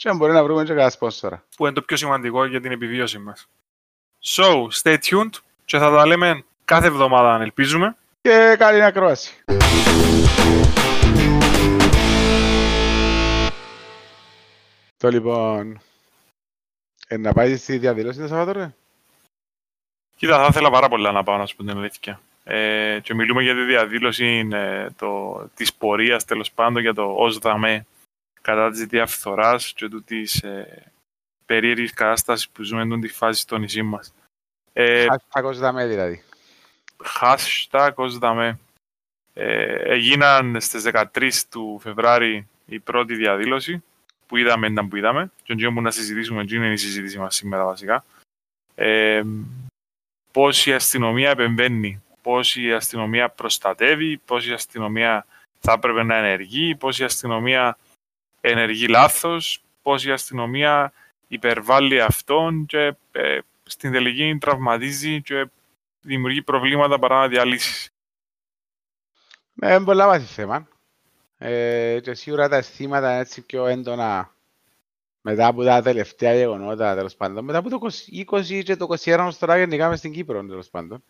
Και αν μπορεί να βρούμε και κανένα σπόνσορα. Που είναι το πιο σημαντικό για την επιβίωση μας. So, stay tuned και θα τα λέμε κάθε εβδομάδα αν ελπίζουμε. Και καλή ακρόαση. Το λοιπόν, ε, να πάει στη διαδήλωση το Σαββατό, ρε. Κοίτα, θα ήθελα πάρα πολλά να πάω να σου πω την αλήθεια. Ε, και μιλούμε για τη διαδήλωση ε, το, της πορείας, τέλος πάντων, για το ως δαμέ κατά της διαφθοράς και του της ε, περίεργης κατάστασης που ζούμε εντός της φάσης στο νησί μας. Ε, hashtag ως δαμέ δηλαδή. Hashtag ως δαμέ. Ε, έγιναν στις 13 του Φεβράρι η πρώτη διαδήλωση που είδαμε ήταν που είδαμε και όχι να συζητήσουμε, και είναι η συζήτηση μας σήμερα βασικά. Ε, πώς η αστυνομία επεμβαίνει, πώς η αστυνομία προστατεύει, πώς η αστυνομία θα έπρεπε να ενεργεί, πώς η αστυνομία ενεργεί λάθος, πώς η αστυνομία υπερβάλλει αυτόν και ε, στην τελική τραυματίζει και δημιουργεί προβλήματα παρά να διαλύσεις. Ναι, είναι πολλά βάση θέμα. Ε, και σίγουρα τα αισθήματα είναι έτσι πιο έντονα μετά από τα τελευταία γεγονότα, τέλος πάντων. Μετά από το 20 και το 21 τώρα γενικά μες στην Κύπρο, τέλος πάντων.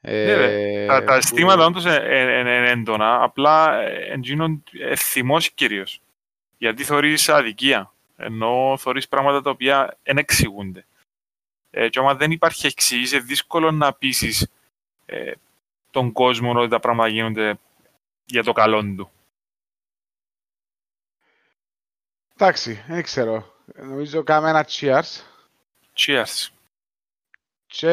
Ε, ναι, τα, τα αισθήματα όντως είναι έντονα, απλά εντζήνουν θυμός κυρίως. Γιατί θεωρείς αδικία, ενώ θεωρείς πράγματα τα οποία δεν εξηγούνται. Ε, και άμα δεν υπάρχει εξήγηση, είναι δύσκολο να πείσεις ε, τον κόσμο ότι τα πράγματα γίνονται για το καλό του. Εντάξει, δεν ξέρω. Νομίζω κάνουμε ένα cheers. Cheers. Και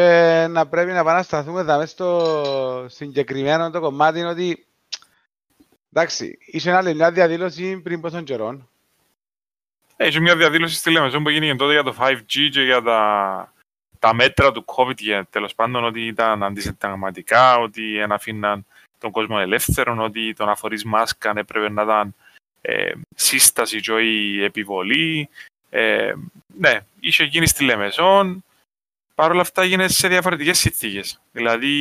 να πρέπει να επανασταθούμε εδώ στο συγκεκριμένο το κομμάτι είναι ότι εντάξει, είσαι άλλη μια διαδήλωση πριν πόσων καιρών. Έχει μια διαδήλωση στη Λεμεσόν που έγινε τότε για το 5G και για τα, τα μέτρα του COVID για τέλος πάντων ότι ήταν αντισυνταγματικά, ότι αφήναν τον κόσμο ελεύθερο, ότι το να φορείς μάσκα έπρεπε να ήταν ε, σύσταση και η επιβολή. Ε, ναι, είχε γίνει στη Λεμεσόν. Παρ' όλα αυτά έγινε σε διαφορετικές συνθήκες. Δηλαδή,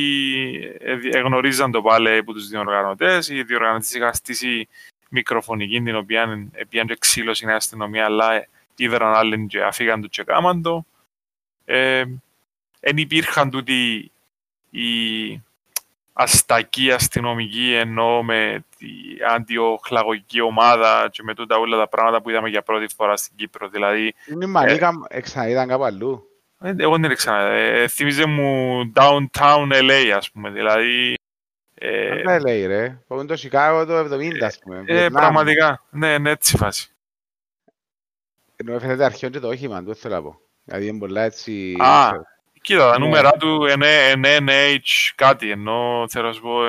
ε, εγνωρίζαν το πάλι από τους διοργανωτές. Οι διοργανωτές είχαν στήσει μικροφωνική, την οποία πήγαν και ξύλωση η αστυνομία, αλλά είδαν άλλοι και αφήγαν το και κάμαν το. Ε, εν υπήρχαν τούτοι οι αστακή αστυνομική ενώ με την αντιοχλαγωγική ομάδα και με τούτα όλα τα πράγματα που είδαμε για πρώτη φορά στην Κύπρο. Δηλαδή, είναι η Μανίκα, ε, ξαναείδαν κάπου αλλού. Ε, εγώ δεν ξανά. Ε, θυμίζε μου downtown LA, ας πούμε. Δηλαδή... Ε, δεν LA, ρε. Που το Σικάγο το 70, ας πούμε. Ε, πραγματικά. Ναι, ναι, έτσι φάση. Ενώ φαίνεται αρχαίον και το όχημα, το θέλω να πω. Δηλαδή είναι πολλά έτσι... Α, Κοίτα, τα ναι. νούμερα του είναι NH κάτι, ενώ θέλω να σου πω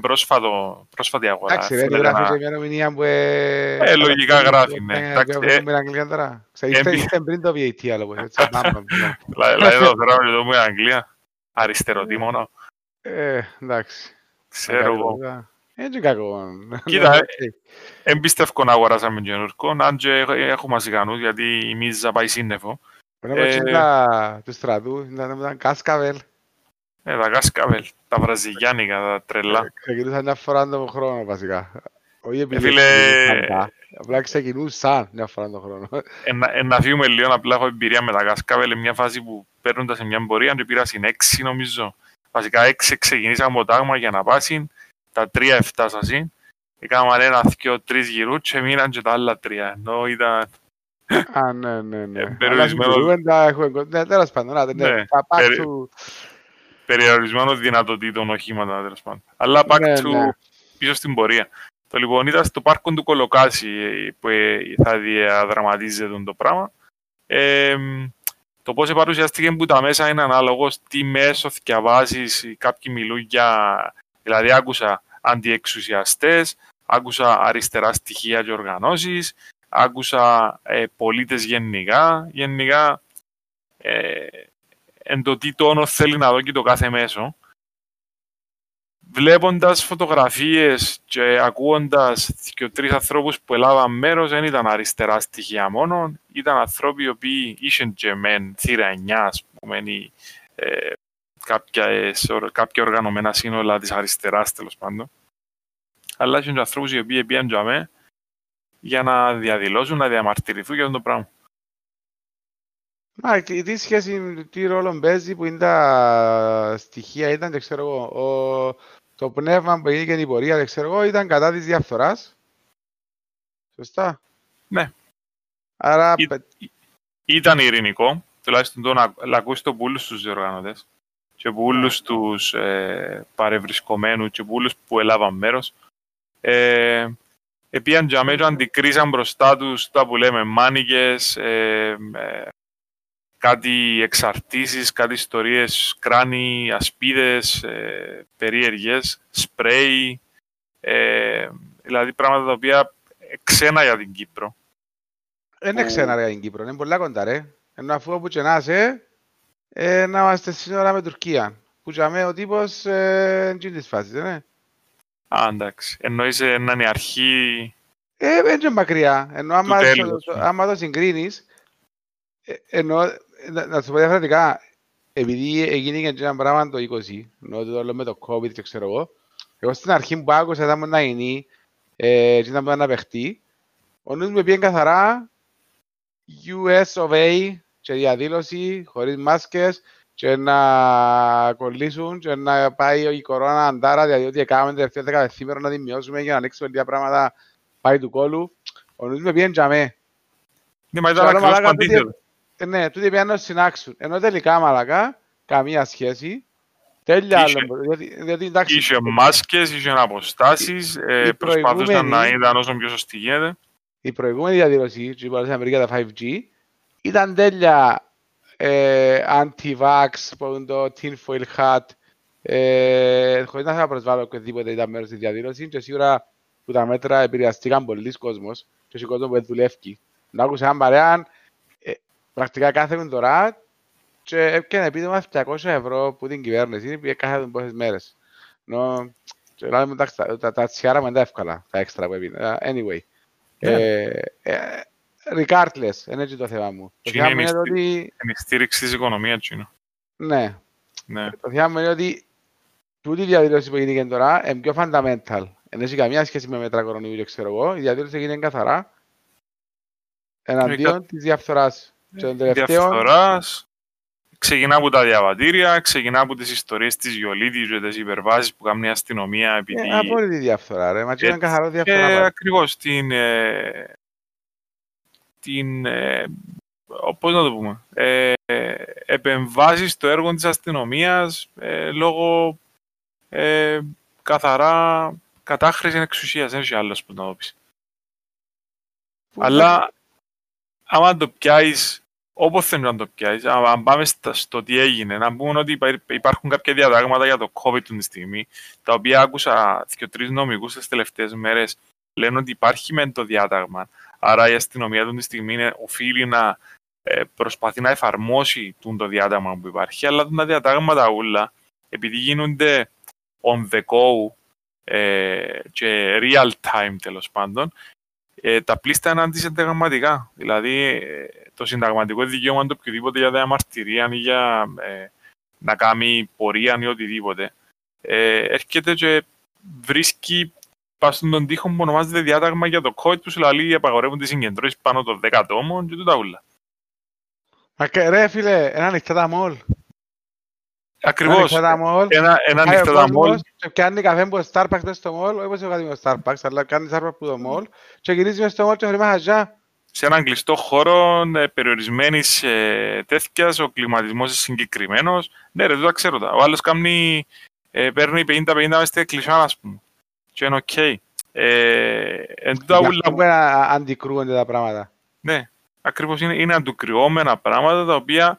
πρόσφατο, πρόσφατη αγορά. Εντάξει, δεν γράφεις και μια νομινία που... Ε, λογικά γράφει, ναι. Εντάξει, με Αγγλία τώρα. Είστε πριν το VAT, άλλο που έτσι. Δηλαδή εδώ τώρα εδώ με Αγγλία, αριστεροτήμονο. Ε, εντάξει. Ξέρω εγώ. Έτσι κακό. Κοίτα, εμπιστεύω να αγοράσαμε καινούργιο, αν και έχουμε ασυγανούς, γιατί η Μίζα πάει σύννεφο. Πρέπει να τους στρατούς, να ήταν κάσκαβελ. Ε, τα κάσκαβελ, τα βραζιλιάνικα, τα τρελά. Ε, ξεκινούσαν μια φορά τον χρόνο βασικά. Όχι επειδή Φίλε... απλά ξεκινούσαν μια φορά τον χρόνο. Ε, να φύγουμε λίγο, απλά έχω εμπειρία με τα κάσκαβελ, μια φάση που παίρνοντας σε μια πορεία και πήρας στην έξι νομίζω. Βασικά έξι ξεκινήσαμε από τάγμα για να πάσουν, τα τρία εφτάσασαν. Έκαναν ένα, δυο, τρεις γυρούς και μείναν και τα άλλα τρία. Ενώ ήταν Α, ναι, ναι, ναι. Περιορισμένος... Ναι, τέλος πάντων, ναι, Περιορισμένο δυνατοτήτων οχήματα, τέλος πάντων. Αλλά back ναι, to ναι. πίσω στην πορεία. Το λοιπόν ήταν στο πάρκο του Κολοκάση που θα διαδραματίζεται το πράγμα. Ε, το πώς παρουσιάστηκε που τα μέσα είναι ανάλογος τι μέσο διαβάζεις, κάποιοι μιλούν για... Δηλαδή άκουσα αντιεξουσιαστές, άκουσα αριστερά στοιχεία και οργανώσεις, άκουσα ε, πολίτες γενικά. Γενικά, ε, εν το τι τόνο θέλει να δω και το κάθε μέσο. Βλέποντας φωτογραφίες και ακούοντας και τρεις ανθρώπους που έλαβαν μέρος, δεν ήταν αριστερά στοιχεία μόνο, ήταν ανθρώποι οι οποίοι είχαν και μεν θύρα 9, ας πούμε, ή, ε, κάποια, κάποια οργανωμένα σύνολα της αριστεράς, τέλος πάντων. Αλλά είχαν και ανθρώπους οι οποίοι πήγαν για για να διαδηλώσουν, να διαμαρτυρηθούν για αυτό το πράγμα. Μα, τι σχέση, τι ρόλο παίζει που είναι τα στοιχεία, ήταν, δεν ξέρω εγώ, ο, το πνεύμα που έγινε η πορεία, δεν ξέρω εγώ, ήταν κατά της διαφθοράς. Σωστά. Ναι. Άρα... Ή, ήταν ειρηνικό, τουλάχιστον το να, να ακούσει το πούλους στους διοργανωτές και πούλους τους ε, παρευρισκομένους και πούλους που έλαβαν μέρος. Ε, Επίαν για μένα αντικρίσαν μπροστά τους τα που λέμε μάνικες, ε, ε, κάτι εξαρτήσεις, κάτι ιστορίες, κράνη, ασπίδες, ε, περίεργες, σπρέι, ε, δηλαδή πράγματα τα οποία ξένα για την Κύπρο. Δεν είναι ξένα για την Κύπρο, είναι πολλά κοντά ρε. Ενώ αφού όπου και να είσαι, ε, να είμαστε σύνορα με Τουρκία. Που για μένα ο τύπος ε, είναι της φάσης, δεν είναι. Α, εντάξει. Εννοείς να είναι η αρχή... Ε, δεν είναι μακριά. Ενώ άμα, το, το, άμα το συγκρίνεις, ε, ενώ, να, να σου πω διαφορετικά, επειδή έγινε και ένα πράγμα το 20, ενώ το λέω με το COVID και ξέρω εγώ, εγώ στην αρχή που άκουσα ήταν να γίνει ε, και ήταν να παιχτεί, ο νους με πήγαινε καθαρά US of A και διαδήλωση, χωρίς μάσκες, και να κολλήσουν και να πάει η κορώνα αντάρα, δηλαδή ότι έκαναμε τελευταία δεκαδεθήμερο να δημιώσουμε για να ανοίξουμε λίγα πράγματα πάει του κόλου. Ο νους με πήγαινε για με. Ναι, μα ήταν ακριβώς παντήθελο. Ναι, τούτοι πήγαινε να συνάξουν. Ενώ τελικά μαλακά, καμία σχέση. Τέλεια άλλο. Διότι, εντάξει, είχε μάσκες, είχε αποστάσεις, ε, προσπαθούσαν να ήταν όσο πιο σωστή γίνεται. Η προηγούμενη διαδήλωση, που είπα για τα 5G, ήταν τέλεια ε, anti-vax, που το tinfoil hat, ε, χωρίς να θα προσβάλλω οποιοδήποτε ήταν μέρος της διαδήλωσης και σίγουρα που τα μέτρα επηρεαστήκαν πολλοί κόσμος και ο κόσμος που δουλεύει. Να άκουσα έναν παρέα, ε, πρακτικά κάθε τώρα και έπιανε επίδομα 200 ευρώ που την κυβέρνηση για κάθε πόσες μέρες. Νο, και λέμε, εντάξει, τα, τα, τα τσιάρα είναι εύκολα, τα έξτρα που έπινε. Anyway. Yeah. Ε, ε, regardless, είναι έτσι το θέμα μου. Το θέμα είναι ότι... Είναι η στήριξη της οικονομίας, Τσίνο. Ναι. ναι. Το θέμα μου είναι ότι τούτη η διαδήλωση που έγινε τώρα είναι πιο fundamental. Δεν έχει καμία σχέση με μέτρα κορονοϊού, ξέρω εγώ. Η διαδήλωση έγινε καθαρά εναντίον ε, της διαφθοράς. Τελευταίο... Διαφθοράς, ξεκινά από τα διαβατήρια, ξεκινά από τις ιστορίες της Γιολίτης και τις υπερβάσεις που κάνει η αστυνομία. Επειδή... Ε, απόλυτη διαφθορά, ρε. Μα και ήταν καθαρό διαφθορά. Ε, ακριβώς, την, ε, την, ε, πώς να το πούμε, ε, επεμβάσεις στο έργο της αστυνομίας ε, λόγω ε, καθαρά κατάχρησης εξουσίας, δεν έχει άλλος που να το πεις. Αλλά άμα το πιάσεις, όπως θέλεις να το πιάσεις, αν πάμε στο τι έγινε, να πούμε ότι υπάρχουν κάποια διατάγματα για το COVID τη στιγμή, τα οποία άκουσα και τρεις νομικούς τις τελευταίες μέρες, λένε ότι υπάρχει μεν το διάταγμα, Άρα η αστυνομία του τη στιγμή είναι, οφείλει να ε, προσπαθεί να εφαρμόσει το διάταγμα που υπάρχει, αλλά τα διατάγματα όλα, επειδή γίνονται on the go ε, και real time τέλος πάντων, ε, τα πλήστα είναι αντισυνταγματικά. Δηλαδή, ε, το συνταγματικό δικαίωμα του οποιοδήποτε για διαμαρτυρία ή για ε, να κάνει πορεία ή οτιδήποτε, ε, έρχεται και βρίσκει πας στον τοίχο που ονομάζεται διάταγμα για το COVID που σου λέει απαγορεύουν τις συγκεντρώσεις πάνω των 10 ατόμων και τούτα ούλα. Ρε φίλε, εν ανοιχτά τα μόλ. Ακριβώς. Εν, εν ανοιχτά τα μόλ. Και κάνει καφέ από το Starbucks μέσα στο μόλ, όχι όπως έχω κάτι με το Starbucks, αλλά κάνει Starbucks από το μόλ και γυρίζει μέσα στο μόλ και χρήμα χαζιά. Σε έναν κλειστό χώρο ε, περιορισμένης ε, τέτοιας, ο κλιματισμός είναι συγκεκριμένος. Ναι, ρε, δεν το ξέρω. Ο άλλος κάνει, ε, παίρνει 50-50 μέσα στην εκκλησιά, ας πούμε και είναι οκ. Ε, εν τούτα ούλα... που αντικρούονται τα πράγματα. Ναι, ακριβώς είναι, είναι αντικρουόμενα πράγματα τα οποία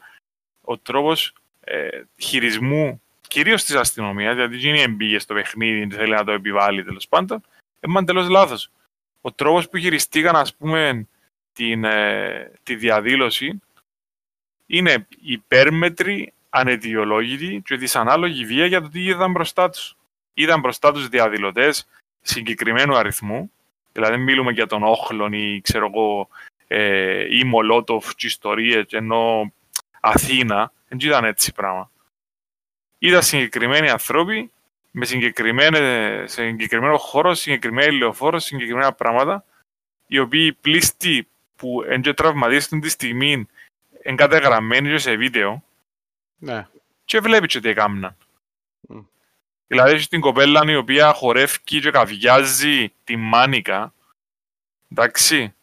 ο τρόπος ε, χειρισμού κυρίως της αστυνομίας, γιατί είναι εμπήγε στο παιχνίδι, θέλει να το επιβάλλει τέλος πάντων, είναι τελώς λάθος. Ο τρόπος που χειριστήκαν, ας πούμε, την, ε, τη διαδήλωση είναι υπέρμετρη, ανετιολόγητη και δυσανάλογη βία για το τι είδαν μπροστά τους. Είδαν μπροστά τους διαδηλωτές συγκεκριμένου αριθμού, δηλαδή μιλούμε για τον Όχλον ή ξέρω εγώ, ε, ή Μολότοφ και ιστορίες, ενώ Αθήνα, δεν ήταν έτσι πράγμα. Είδα συγκεκριμένοι άνθρωποι με συγκεκριμένο χώρο, συγκεκριμένη λεωφόρο, συγκεκριμένα πράγματα, οι οποίοι πλήστοι που δεν τραυματίστηκαν τη στιγμή εγκαταγραμμένοι σε βίντεο ναι. και βλέπει και τι έκαναν. Mm. Δηλαδή έχει την κοπέλα η οποία χορεύει και καβιάζει τη μάνικα, εντάξει.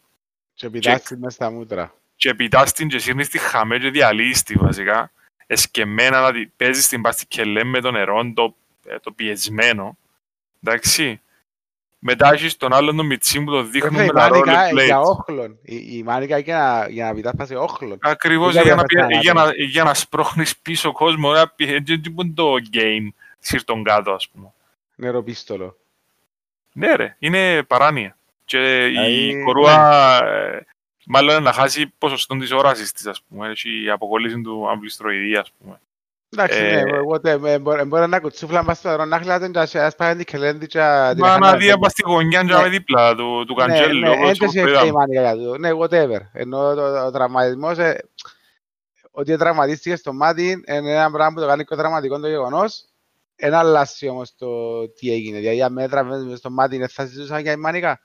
Και επιτάσσει μέσα στα μούτρα. Και επιτάσσει και σύρνεις στη χαμέ και διαλύστη βασικά. Εσκεμμένα να παίζεις στην πάστη και λέμε με το νερό το, ε, το πιεσμένο. Εντάξει. Μετά έχεις τον άλλον τον Μιτσί που το δείχνουν με τα rollerblades. Για όχλον. Η, η μάνικα για να, για να πιτάς όχλον. Ακριβώς για, για, να, για, να, για να σπρώχνεις πίσω κόσμο. Έτσι είναι το game σύρτον κάτω ας πούμε. Νεροπίστολο. Ναι ρε, είναι παράνοια. Και η κορούα ναι. Μάλλον να χάσει ποσοστό της όρασης της ας πούμε. Έχει αποκολλήσει του αμπλιστροειδή ας πούμε. Εντάξει, ναι, εγώ μπορεί να κουτσούφλα μας τώρα, να χλάτε και ας πάει και λένε Μα να δει από στη γωνιά και με δίπλα του Καντζέλου. Ναι, έντεση αυτή η μάνικα για του. Ναι, whatever. Ενώ ο τραυματισμός, ότι τραυματίστηκε στο μάτι, είναι ένα πράγμα που το κάνει πιο δραματικό το γεγονός. Ένα αλλάσει όμως το τι έγινε. Δηλαδή, αν με τραυματισμός στο μάτι, θα συζητούσαν για η μάνικα.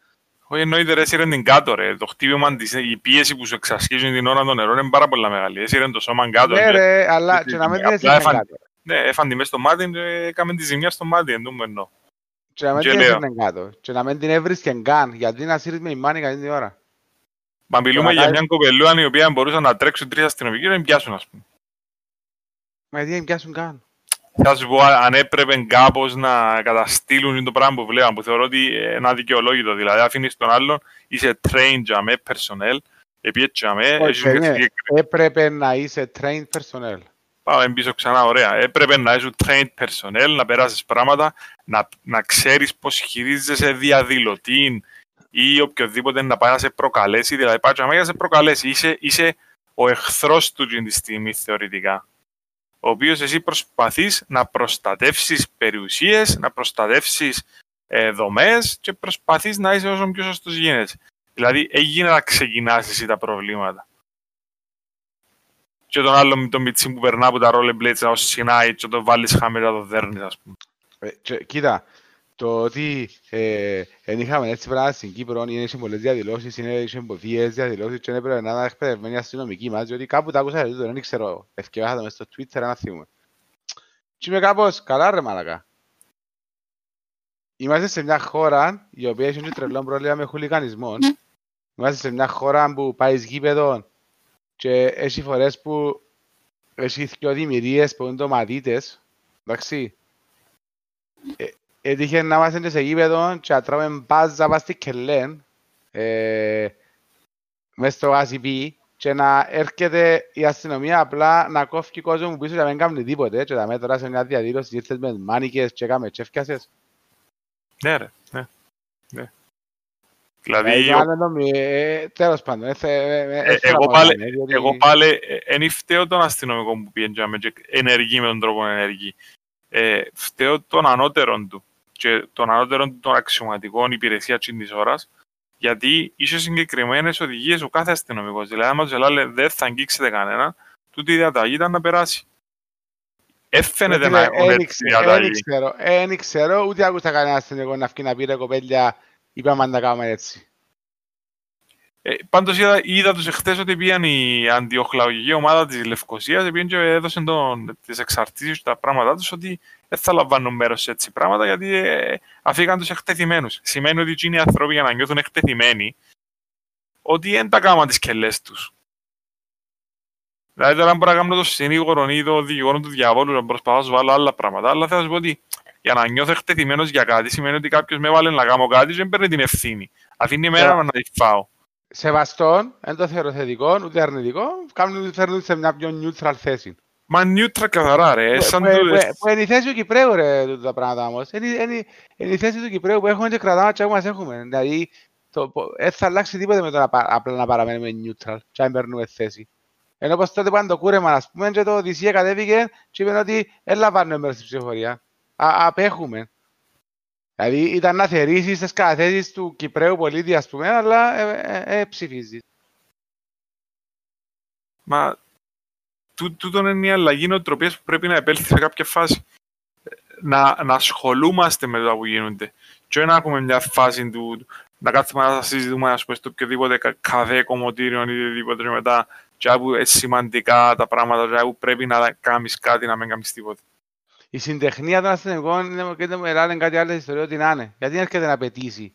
Όχι εννοείται ρε, έσυρε την κάτω ρε. Το χτύπημα, η πίεση που σου εξασκίζουν την ώρα των νερών είναι πάρα πολύ μεγάλη. Έσυρε το σώμα κάτω. Ναι ρε, αλλά και να μην την έσυρε κάτω. Ναι, έφαν τη μέσα στο μάτι και έκαμε τη ζημιά στο μάτι, εντούμε εννοώ. Και να μην την έσυρε κάτω. Και να μην την έβρισκε καν, γιατί να σύρεις με η μάνη καλή την ώρα. Μα μιλούμε για μια κοπελούα η οποία μπορούσε να τρέξουν τρεις αστυνομικοί και να πιάσουν, ας πούμε. Μα γιατί δεν πιάσουν καν θα σου πω αν έπρεπε κάπως να καταστήλουν το πράγμα που βλέπαμε, που θεωρώ ότι είναι αδικαιολόγητο. Δηλαδή, αφήνεις τον άλλον, είσαι trained για με personnel, επειδή με, Έπρεπε να είσαι trained personnel. Πάμε πίσω ξανά, ωραία. Έπρεπε να είσαι trained personnel, να περάσεις πράγματα, να, να ξέρεις πώς χειρίζεσαι διαδηλωτή ή οποιοδήποτε να πάει να σε προκαλέσει. Δηλαδή, πάει να σε προκαλέσει. Είσαι, είσαι ο εχθρός του την στιγμή θεωρητικά ο οποίος εσύ προσπαθείς να προστατεύσεις περιουσίες, να προστατεύσεις ε, δομές και προσπαθείς να είσαι όσο πιο σωστός γίνεσαι. Δηλαδή, έγινε να ξεκινάς εσύ τα προβλήματα. Και τον άλλο με το μιτσί που περνά από τα rollerblades να συνάει και το βάλεις χαμηλά το δέρνεις, ας πούμε. Ε, και, κοίτα, το ότι ε, δεν είχαμε έτσι πράγματα στην Κύπρο, είναι σε πολλές διαδηλώσεις, είναι σε εμποδίες διαδηλώσεις και έπρεπε να είναι εκπαιδευμένοι αστυνομικοί μας, διότι κάπου τα άκουσα, δεν ξέρω, ευκαιρία το μέσα στο Twitter να θυμούμε. Και είμαι κάπως, καλά ρε μαλακά. Είμαστε σε μια χώρα η οποία έχει τρελό πρόβλημα με χουλικανισμό. Είμαστε σε μια χώρα που πάει γήπεδο και έχει φορές που έχει δύο δημιουργίες που είναι τοματίτες, εντάξει. Ε, έτυχε να είμαστε σε γήπεδο και να τρώμε μπάζα πας στη Κελέν ε, μες στο ACP και να έρχεται η αστυνομία απλά να κόφει κόσμο που πίσω και να μην κάνει τίποτε και να μέτρα σε μια διαδήλωση ήρθες με μάνικες και έκαμε τσέφκιασες. Ναι ρε, ναι. ναι. Δηλαδή... Ε, τέλος πάντων. Εγώ πάλι, δεν φταίω τον αστυνομικό που πήγαινε και ενεργεί με τον τρόπο ενεργεί. Φταίω τον ανώτερον του και των ανώτερων των αξιωματικών υπηρεσία της ώρας, γιατί είσαι συγκεκριμένες οδηγίες ο κάθε αστυνομικός. Δηλαδή, άμα του λέει δεν θα αγγίξετε κανένα, τούτη η διαταγή ήταν να περάσει. Έφαινεται να έχουν έτσι διαταγή. Δεν ξέρω, ούτε άκουσα κανένα αστυνομικό να βγει να πει ρε κοπέλια, είπαμε να τα κάνουμε έτσι. Ε, πάντως είδα, είδα τους εχθές ότι πήγαν η αντιοχλαγωγική ομάδα της Λευκοσίας πήγαν και έδωσαν τον, τις εξαρτήσεις και τα πράγματά τους ότι δεν θα λαμβάνουν μέρος σε έτσι πράγματα γιατί ε, αφήγαν τους εκτεθειμένους. Σημαίνει ότι είναι οι άνθρωποι για να νιώθουν εκτεθειμένοι ότι δεν τα κάνουν τις κελές τους. Δηλαδή τώρα μπορώ να κάνω το συνήγορο ή το δικηγόρο του διαβόλου να προσπαθώ να σου βάλω άλλα πράγματα. Αλλά θέλω να σου πω ότι για να νιώθω εκτεθειμένος για κάτι σημαίνει ότι κάποιος με βάλε να κάνω κάτι και δεν παίρνει την ευθύνη. Αφήνει μέρα yeah. να τη φάω. Σεβαστόν, δεν το θεωρώ θετικό, ούτε αρνητικό, κάνουν φέρνουν σε μια πιο neutral θέση. Μα νιούτρα καθαρά ρε. Σαν που είναι η θέση του Κυπρέου ρε τα πράγματα όμως. Είναι η θέση του Κυπρέου που έχουμε και κρατάμε και μας έχουμε. Δηλαδή το, ε, θα αλλάξει τίποτε με το να, απλά να παραμένουμε neutral και να παίρνουμε θέση. Ενώ πως τότε πάνω το κούρεμα, ας πούμε, και το Οδυσσία κατέβηκε και είπε ότι έλα πάρουμε μέρος στην ψηφοφορία. Α, απέχουμε. Δηλαδή ήταν να θερήσεις τις καταθέσεις του Κυπρέου πολίτη, ας πούμε, αλλά ε, ε, ε, ψηφίζεις. Μα τούτο είναι μια αλλαγή νοοτροπίας που πρέπει να επέλθει σε κάποια φάση. Να, να ασχολούμαστε με το που γίνονται. Και να έχουμε μια φάση του να κάτσουμε να συζητούμε ας πούμε, στο οποιοδήποτε καφέ, κομμωτήριο ή οτιδήποτε μετά και όπου είναι σημαντικά τα πράγματα και όπου πρέπει να κάνεις κάτι να μην κάνεις τίποτα. Η συντεχνία των αστυνομικών είναι και το μεγάλο κάτι άλλο ιστορία ότι να είναι. Γιατί έρχεται να πετύσει.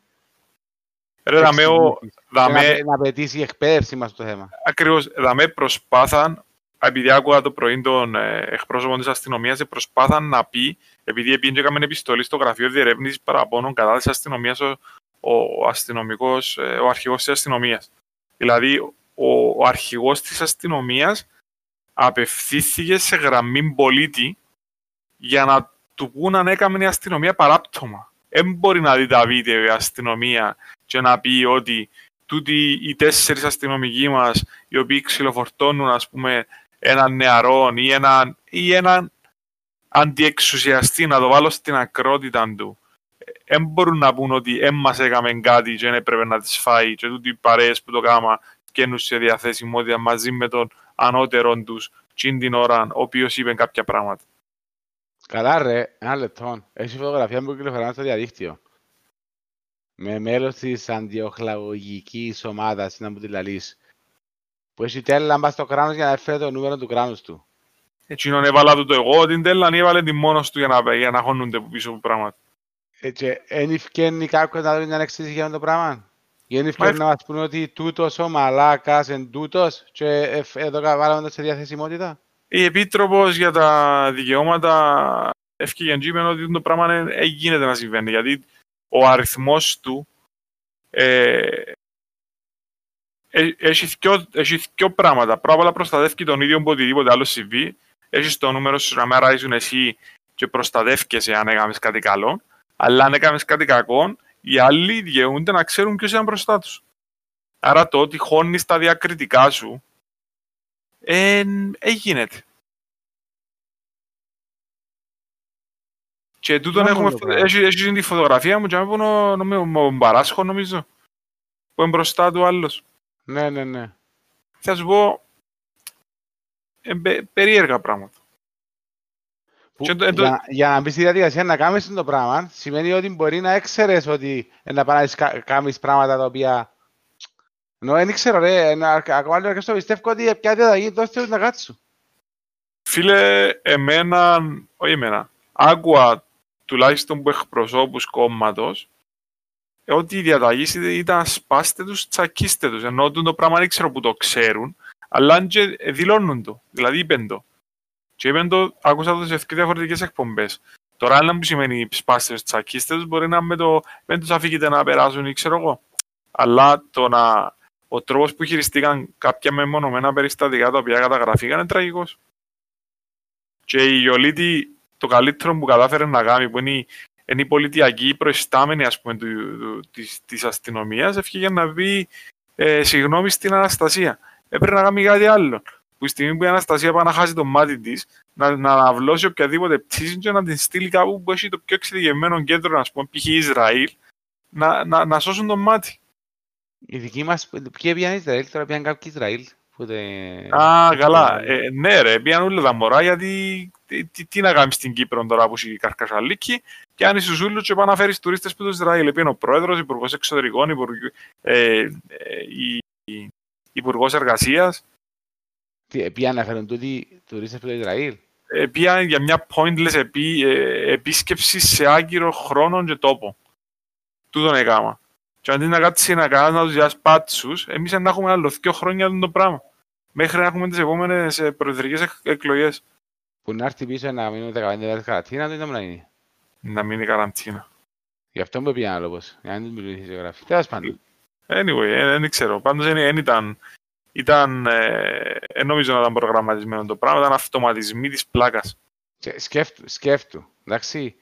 Ρε, δαμε, ο, δαμε, να πετύσει η εκπαίδευση μας το θέμα. Ακριβώς. Δαμε προσπάθαν, επειδή άκουγα το πρωί των ε, εκπρόσωπων της αστυνομίας, προσπάθαν να πει, επειδή επειδή έκαμε επιστολή στο γραφείο διερεύνησης παραπώνων κατά της αστυνομίας ο, ο αστυνομικός, ε, ο αρχηγός της αστυνομίας. Δηλαδή, ο, ο αρχηγός της αστυνομίας απευθύνθηκε σε γραμμή πολίτη για να του πούν αν έκαμε η αστυνομία παράπτωμα. Δεν μπορεί να δει τα βίντεο η αστυνομία και να πει ότι τούτοι οι τέσσερις αστυνομικοί μας οι οποίοι ξυλοφορτώνουν ας πούμε έναν νεαρό ή έναν, ή έναν αντιεξουσιαστή να το βάλω στην ακρότητα του δεν μπορούν να πούν ότι δεν μας έκαμε κάτι και δεν έπρεπε να τις φάει και τούτοι οι παρέες που το κάμα και σε διαθέσιμότητα μαζί με τον ανώτερο τους την ώρα ο οποίος είπε κάποια πράγματα. Καλά ρε, ένα λεπτό. Έχεις φωτογραφία που κυκλοφορά στο διαδίκτυο. Με μέλος της αντιοχλαγωγικής ομάδας, να μου τη λαλείς. Που έχει τέλα μπας στο κράνος για να έφερε το νούμερο του κράνους του. Έτσι είναι έβαλα του το εγώ, την τέλα έβαλε την μόνος του για να, για να χώνονται πίσω από πράγματα. Έτσι, εν ευκένει κάποιος να δει μια εξήγηση για το πράγμα; Είναι ευκένει να μας πούνε ότι τούτος ο μαλάκας εν τούτος και εδώ βάλαμε το σε διαθεσιμότητα; Η Επίτροπος για τα δικαιώματα έφυγε και ότι το πράγμα δεν γίνεται να συμβαίνει, γιατί ο αριθμός του ε, ε έχει, δυο, έχει δυο πράγματα. Πρώτα απ' όλα προστατεύει τον ίδιο που οτιδήποτε άλλο συμβεί. Έχεις το νούμερο σου να με αράζουν εσύ και προστατεύκεσαι αν έκαμες κάτι καλό. Αλλά αν έκαμες κάτι κακό, οι άλλοι διαιούνται να ξέρουν ποιος είναι μπροστά τους. Άρα το ότι χώνεις τα διακριτικά σου ε, γίνεται. Και τούτον έχουμε, έχει, έχει τη φωτογραφία μου και με ο Μπαράσχο νομίζω, που είναι μπροστά του άλλος. Ναι, ναι, ναι. Θα σου πω ε, περίεργα πράγματα. Που, για, το... για, να μπεις στη διαδικασία να κάνεις το πράγμα, σημαίνει ότι μπορεί να έξερες ότι να πάει να κάνεις πράγματα τα οποία ενώ δεν ξέρω ρε, ακόμα λίγο και στο πιστεύω ότι πια διαταγή δώστε να κάτσου. Φίλε, εμένα, όχι εμένα, άκουα τουλάχιστον που εκπροσώπους κόμματος ότι η διαταγή ήταν σπάστε τους, τσακίστε τους. Ενώ το πράγμα δεν ξέρω που το ξέρουν, αλλά και δηλώνουν το. Δηλαδή είπεν το. Και είπεν το, άκουσα το σε διαφορετικές εκπομπές. Τώρα, αν που σημαίνει σπάστε τους, τσακίστε τους, μπορεί να με το, δεν τους αφήγετε να περάσουν ή ξέρω εγώ. Αλλά το να ο τρόπος που χειριστήκαν κάποια μεμονωμένα περιστατικά τα οποία καταγραφήκαν είναι τραγικός. Και η Ιωλίτη το καλύτερο που κατάφερε να κάνει, που είναι η, είναι η πολιτιακή προϊστάμενη ας πούμε, του, του, της, της αστυνομίας, έφυγε να πει ε, συγγνώμη στην Αναστασία. Έπρεπε να κάνει κάτι άλλο. Που η στιγμή που η Αναστασία πάει να χάσει το μάτι της, να, να αναβλώσει οποιαδήποτε πτήση και να την στείλει κάπου που έχει το πιο εξειδικευμένο κέντρο, α πούμε, π.χ. Ισραήλ, να, να, να σώσουν το μάτι. Η δική μας, ποια πιάνε Ισραήλ, τώρα πιάνε κάποιοι Ισραήλ. Α, καλά. Ε, ναι ρε, πιάνε όλα τα μωρά, γιατί τι, τι, να κάνεις στην Κύπρο τώρα που έχει καρκασαλίκη και αν είσαι ζούλου και πάει να φέρεις τουρίστες που το Ισραήλ. Πήγαινε ο πρόεδρος, υπουργός εξωτερικών, υπουργ, ε, ε, υπουργός εργασίας. Τι, πήγαν να φέρουν τούτοι τουρίστες που το Ισραήλ; Ε, πήγαν για μια pointless επί, ε, επίσκεψη σε άγκυρο χρόνο και τόπο. Τούτον έκανα. Και αντί να κάτσεις να κάνεις να τους διασπάτσους, εμείς να έχουμε άλλο δύο χρόνια το πράγμα. Μέχρι να έχουμε τις επόμενες ε, προεδρικές εκλογές. Που να έρθει πίσω να μείνουν 15 μέρες καραντίνα, δεν να είναι. Να μείνει καραντίνα. Γι' αυτό μου πήγαν λόγος, για να μην μιλήσει η γραφή. Τέλος πάντων. Anyway, ε, δεν ξέρω. Πάντως δεν ήταν, ήταν ε, νομίζω να ήταν προγραμματισμένο το πράγμα, ήταν αυτοματισμοί της πλάκας. Σκέφτου, σκέφτου, εντάξει,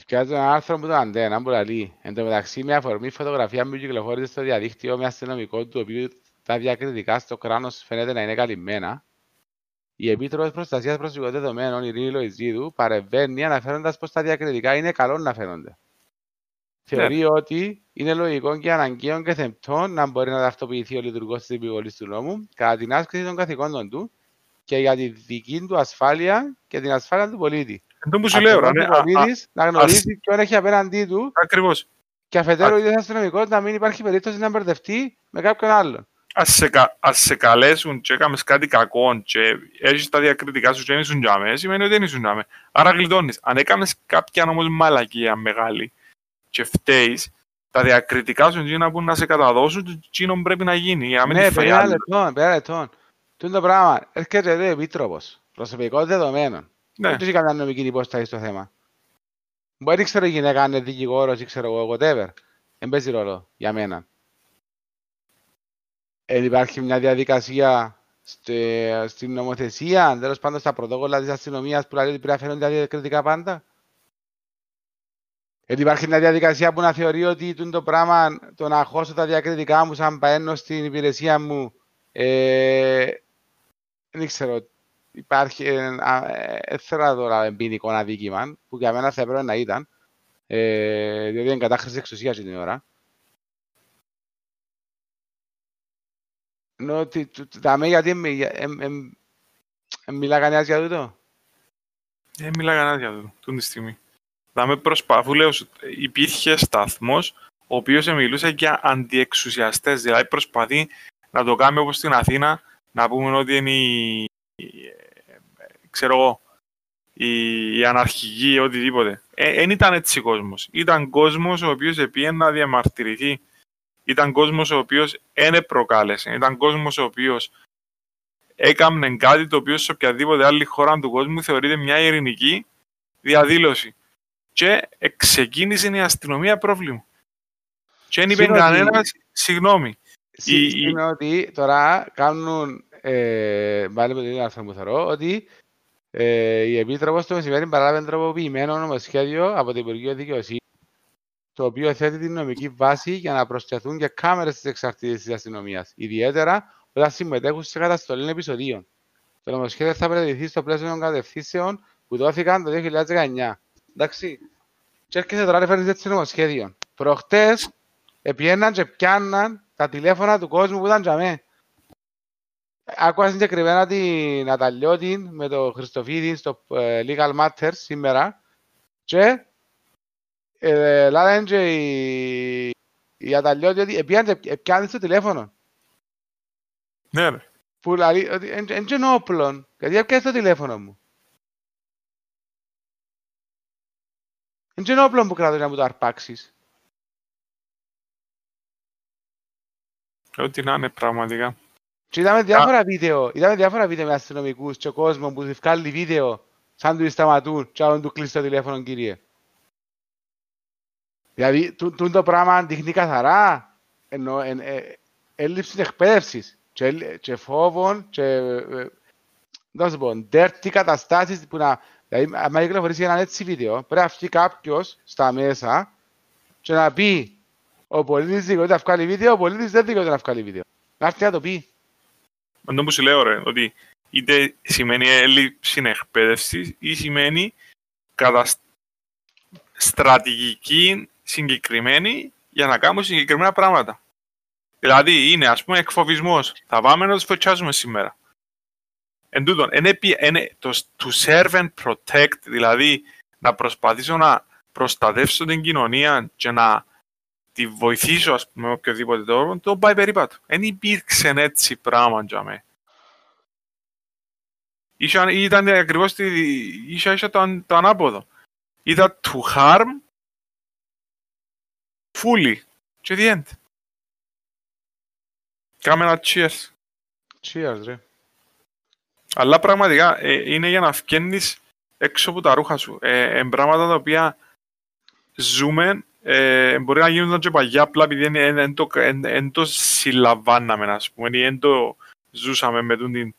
Ευκαιάζω ένα άρθρο που το αντένα που λέει Εν τω μεταξύ μια αφορμή φωτογραφία μου κυκλοφόρησε στο διαδίκτυο με αστυνομικό του οποίου τα διακριτικά στο κράνος φαίνεται να είναι καλυμμένα. Η Επίτροπο Προστασίας Προσωπικών Δεδομένων, η Ειρήνη Λοϊζίδου, παρεμβαίνει αναφέροντα πω τα διακριτικά είναι καλό να φαίνονται. Θεωρεί Ναι. ότι είναι λογικό και αναγκαίο και θεμτό να μπορεί να ταυτοποιηθεί ο λειτουργός της επιβολής του νόμου κατά την άσκηση των καθηκόντων του και για τη δική του ασφάλεια και την ασφάλεια του πολίτη. Εν τω που σου λέω, Αφενός ρε, ο α- α- πολίτης να γνωρίζει ποιον έχει απέναντί του ακριβώς. και αφετέρου ο ίδιος αστυνομικός να μην υπάρχει περίπτωση να μπερδευτεί με κάποιον άλλον. Ας σε, κα- ας σε καλέσουν και έκαμες κάτι κακό και έχεις τα διακριτικά σου και δεν ήσουν τζάμε, σημαίνει ότι δεν ήσουν τζάμε. Άρα γλιτώνεις. Αν έκαμες κάποια όμως μαλακία μεγάλη και φταίεις, τα διακριτικά σου είναι που να σε καταδώσουν και εκείνο πρέπει να γίνει. Για να μην Ναι, τη φάει πέρα άλλο. λεπτών, πέρα λεπτών. Τι είναι το πράγμα. Έρχεται εδώ επίτροπος προσωπικών δεδομένων. Ναι, Δεν έχει καμιά νομική υπόσταση στο θέμα. Μπορεί να ξέρω η γυναίκα αν είναι δικηγόρος ή ξέρω εγώ, whatever. Δεν παίζει ρόλο για μένα. Ε, υπάρχει μια διαδικασία στη, στην νομοθεσία, τέλος πάντων στα πρωτόκολλα της αστυνομίας που λέει ότι πρέπει να φαίνονται διακριτικά πάντα. Ε, υπάρχει μια διαδικασία που να θεωρεί ότι τούτο το πράγμα, το να χώσω τα διακριτικά μου σαν παίρνω στην υπηρεσία μου, ε, δεν ξέρω, υπάρχει, ε, α, ε, δεν θέλω να δω εμπίνικο αδίκημα, που για μένα θα έπρεπε να ήταν, ε, διότι είναι κατάχρηση εξουσίας την ώρα. Ενώ ότι του- του- τα με γιατί εμ- εμ- εμ- εμ- μιλά κανένας για τούτο; δεν μιλά κανένα για αυτό, τούτη τη στιγμή. Θα με προσπα... Αφού λέω, σου, υπήρχε σταθμός ο οποίος μιλούσε για αντιεξουσιαστές, δηλαδή προσπαθεί να το κάνει όπως στην Αθήνα, να πούμε ότι είναι η, η- ε, ξέρω εγώ, η, η αναρχική, οτιδήποτε. Δεν ήταν έτσι ο κόσμος. Ήταν κόσμος ο οποίος επήγαινε να διαμαρτυρηθεί. Ήταν κόσμος ο οποίος δεν προκάλεσε. Ήταν κόσμος ο οποίος έκαμνε κάτι το οποίο σε οποιαδήποτε άλλη χώρα του κόσμου θεωρείται μια ειρηνική διαδήλωση. Και ξεκίνησε η αστυνομία πρόβλημα. Και δεν είπε Σημαίνει ότι- κανένας συγγνώμη. Συ- Η- η- Σημαίνει ότι τώρα κάνουν, ε, πάλι με την άρθρο που θεωρώ, ότι ε, η Επίτροπος το μεσημέρι παράλαβε τροποποιημένο νομοσχέδιο από το Υπουργείο Δικαιοσύνης, το οποίο θέτει την νομική βάση για να προσθεθούν και κάμερες στις εξαρτήσεις της αστυνομίας, ιδιαίτερα όταν συμμετέχουν σε καταστολή επεισοδίων. Το νομοσχέδιο θα predηθεί στο πλαίσιο των κατευθύνσεων που δόθηκαν το 2019. Εντάξει. Και έρχεσαι τώρα να φέρνεις έτσι νομοσχέδιο. Προχτές επιέναν και πιάνναν τα τηλέφωνα του κόσμου που ήταν τζαμέ. Άκουα συγκεκριμένα την Ναταλιώτη με το Χριστοφίδη στο ε, Legal Matters σήμερα και ε, λένε και η, η Ναταλιώτη ότι επιάνε και πιάνει το τηλέφωνο Ναι, ρε. που λέει ότι δεν είναι όπλων γιατί έπιανε το τηλέφωνο μου. Δεν είναι όπλων που κρατώ να μου το αρπάξεις. Ό,τι να είναι πραγματικά. Και είδαμε διάφορα βίντεο, είδαμε διάφορα βίντεο με αστυνομικούς και κόσμος που τους βγάλει βίντεο σαν τους σταματούν και άλλον του κλείσει το τηλέφωνο κύριε. Δηλαδή, τού- τούτο το πράγμα δείχνει καθαρά ενώ εν, ε, έλλειψης εκπαίδευσης και, έλλει- και φόβων και ε, να σου πω, dirty καταστάσεις που να... Δηλαδή, αν κυκλοφορήσει ένα έτσι βίντεο, πρέπει να βγει κάποιος στα μέσα και να πει ο πολίτης δικαιούται να βγάλει βίντεο, ο πολίτης δεν δικαιούται να βγάλει βίντεο. Να έρθει να το πει. Αυτό που σου λέω, ρε, ότι είτε σημαίνει έλλειψη εκπαίδευσης ή σημαίνει κατα... στρατηγική συγκεκριμένη για να κάνουμε συγκεκριμένα πράγματα. Δηλαδή, είναι ας πούμε εκφοβισμός. Θα πάμε να τους φωτσιάζουμε σήμερα. Εν τούτον, εν επί- εν- το to serve and protect, δηλαδή να προσπαθήσω να προστατεύσω την κοινωνία και να τη βοηθήσω, ας πούμε, με οποιοδήποτε τρόπο, το πάει περίπατο. Δεν υπήρξε έτσι πράγμα για μέ. Ήσαν- Ήταν ακριβώς τη, ίσα ίσα το, αν- το ανάποδο. Ήταν to harm fully. Και the end. Κάμε ένα cheers. Cheers, ρε. Αλλά πραγματικά ε, είναι για να φκένεις έξω από τα ρούχα σου. Ε, ε, πράγματα τα οποία ζούμε, ε, μπορεί να γίνονταν και παγιά απλά επειδή εν, εν, εν το, εν, εν το συλλαμβάναμε, ας πούμε, ή εν το ζούσαμε με τον την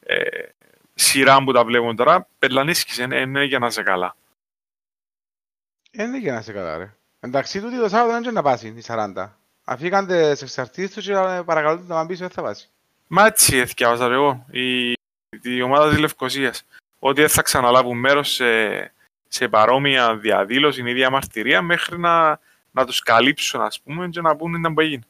ε, σειρά που τα βλέπουμε τώρα, πελανίσκεις, είναι, είναι για να είσαι καλά. Είναι και να σε καλά, ρε. Εντάξει, τούτοι το Σάββατο δεν είναι να πάσει, οι 40. Αφήκαν τις εξαρτήσεις τους και παρακαλούν να πεις δεν θα πάσει. Μα έτσι έφτιαξα εγώ, η, η ομάδα της Λευκοσίας. Ότι δεν θα ξαναλάβουν μέρος σε, σε παρόμοια διαδήλωση ή διαμαρτυρία μέχρι να, να τους καλύψουν, ας πούμε, και να πούνε ήταν που έγινε.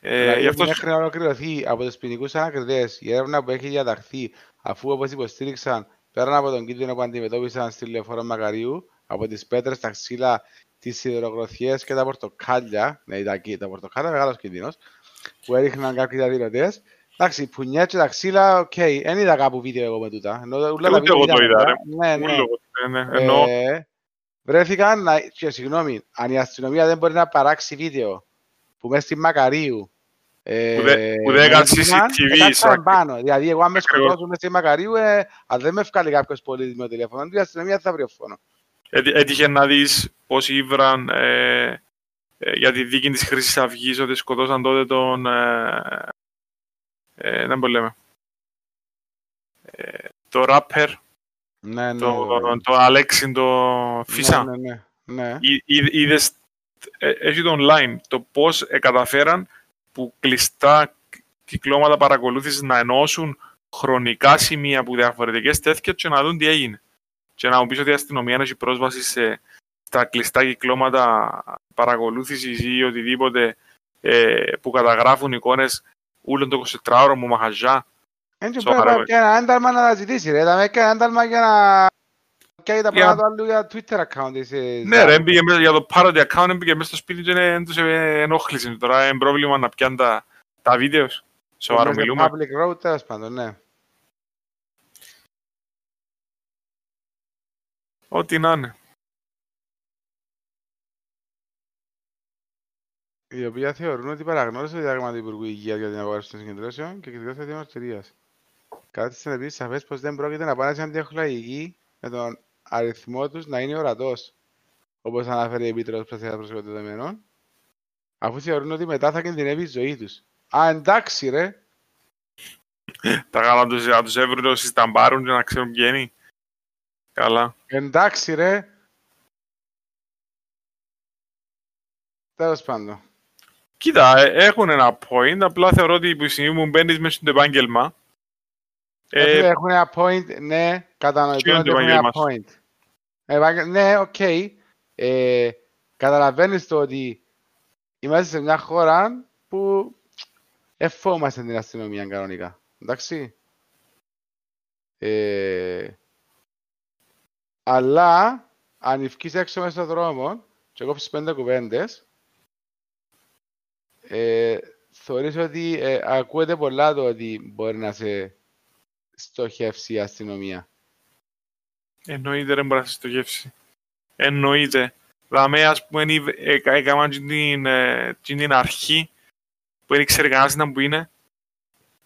Ε, δηλαδή, αυτό... Μέχρι να ολοκληρωθεί από τους ποινικούς ανακριτές η έρευνα που έχει διαταχθεί αφού όπως υποστήριξαν πέραν από τον κίνδυνο που αντιμετώπισαν στη λεωφόρο Μακαρίου από τις πέτρες, τα ξύλα, τις σιδερογροθιές και τα πορτοκάλια, ναι, τα, τα πορτοκάλια μεγάλος κίνδυνος, που έριχναν κάποιοι διαδηλωτές, Εντάξει, πουνιά και τα ξύλα, οκ, δεν είδα κάπου βίντεο εγώ με τούτα. Ούτε εγώ το είδα, ρε. Ναι, ναι. ναι, ναι. Ε, βρέθηκαν, και συγγνώμη, αν η αστυνομία δεν μπορεί να παράξει βίντεο που μέσα στη Μακαρίου που δεν έκανε CCTV. πάνω. Δηλαδή, εγώ αν με σκοτώσω μέσα στη Μακαρίου, ε, αν δεν με βγάλει κάποιος πολίτης με το τηλέφωνο, η αστυνομία θα βρει φόνο. Έτυχε να δεις πώς ήβραν ε, ε, για τη δίκη της Χρυσής Αυγής ότι σκοτώσαν τότε τον... Ε, ε, δεν μπορεί λέμε. Ε, το ράπερ. Ναι, ναι, το, ναι. το Αλέξη, το Φίσα. Ναι, ναι, ναι. Είδες, ε, έχει το online, το πώς ε, καταφέραν που κλειστά κυκλώματα παρακολούθησης να ενώσουν χρονικά σημεία από διαφορετικές τέτοιε και να δουν τι έγινε. Και να μου πεις ότι η αστυνομία έχει πρόσβαση σε, στα κλειστά κυκλώματα παρακολούθησης ή οτιδήποτε ε, που καταγράφουν εικόνες όλων το 24ωρο μου μαχαζά. Έτσι πρέπει και ένα ένταλμα να τα ζητήσει ρε. Θα και ένα ένταλμα για να και τα πράγματα του άλλου για Twitter account. Ναι ρε, έμπηγε μέσα για το parody account, έμπηγε μέσα στο σπίτι και δεν τους ενόχλησε. Τώρα είναι πρόβλημα να πιάνουν τα, τα βίντεος. Σοβαρό μιλούμε. Public road, τέλος πάντων, ναι. Ό,τι να είναι. Η οποία θεωρούν ότι παραγνώρισε το διάγραμμα του Υπουργού Υγείας για την απαγόρευση των συγκεντρώσεων και κριτήρια διαμαρτυρίας. Κάθισε επίσης σαφές πως δεν πρόκειται να πάνε σε αντιοχλαγική με τον αριθμό τους να είναι ορατός, όπως αναφέρει η Επίτροπος Προστασίας Προσωπικών Δεδομένων, αφού θεωρούν ότι μετά θα κινδυνεύει η ζωή τους. Α, εντάξει ρε. Τα καλά τους, να τους έβρουν όσοι σταμπάρουν και να ξέρουν ποιοι είναι. Καλά. Εντάξει ρε. Τέλος πάντων. Κοίτα, ε, έχουν ένα point, απλά θεωρώ ότι η στιγμή μου μπαίνεις μέσα στο επάγγελμα. Ε, έχουν ένα point, ναι, κατανοητό ότι έχουν ένα point. Ε, ναι, OK. Okay. Ε, καταλαβαίνεις το ότι είμαστε σε μια χώρα που εφοούμαστε την αστυνομία κανονικά. Εντάξει. Ε, αλλά αν εφκείς έξω μέσα στον δρόμο και κόψεις πέντε κουβέντες, ε, θεωρείς ότι ε, ακούεται πολλά το ότι μπορεί να σε στοχεύσει η αστυνομία; Εννοείται δεν μπορεί να σε στοχεύσει. Εννοείται. Δηλαδή, ας πούμε, έκαναν την, ε, την αρχή που δεν ήξερε κανένας να που είναι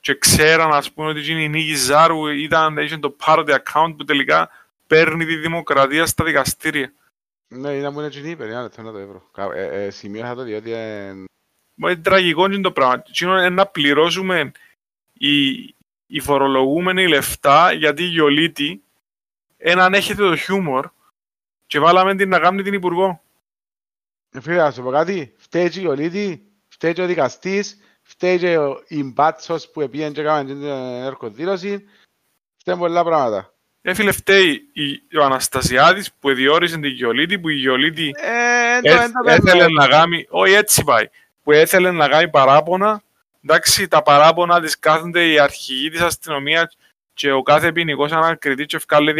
και ξέραν, ας πούμε, ότι η Νίκη Ζάρου ήταν, είχε το party account που τελικά παίρνει τη δημοκρατία στα δικαστήρια. Ναι, ήταν μου είναι την είπε, να το ευρώ. Ε, ε, σημείωσα το διότι Μα είναι τραγικό είναι το πράγμα. Είναι να πληρώσουμε οι, οι φορολογούμενοι λεφτά γιατί η Γιολίτη έναν έχετε το χιούμορ και βάλαμε την να κάνει την Υπουργό. Ε, φίλε, να σου πω κάτι. Φταίει η Γιολίτη, φταίει ο δικαστής, φταίει ο Ιμπάτσος που επίεν και έκαμε την ερκοδήλωση. Φταίει πολλά πράγματα. Ε, φίλε, φταίει ο Αναστασιάδης που διόρισε την Γιολίτη, που η Γιολίτη ε, έθελε να κάνει... Όχι, έτσι πάει που έθελε να κάνει παράπονα. Εντάξει, τα παράπονα της κάθονται οι αρχηγοί της αστυνομίας και ο κάθε ποινικός ανακριτής και ευκάλλει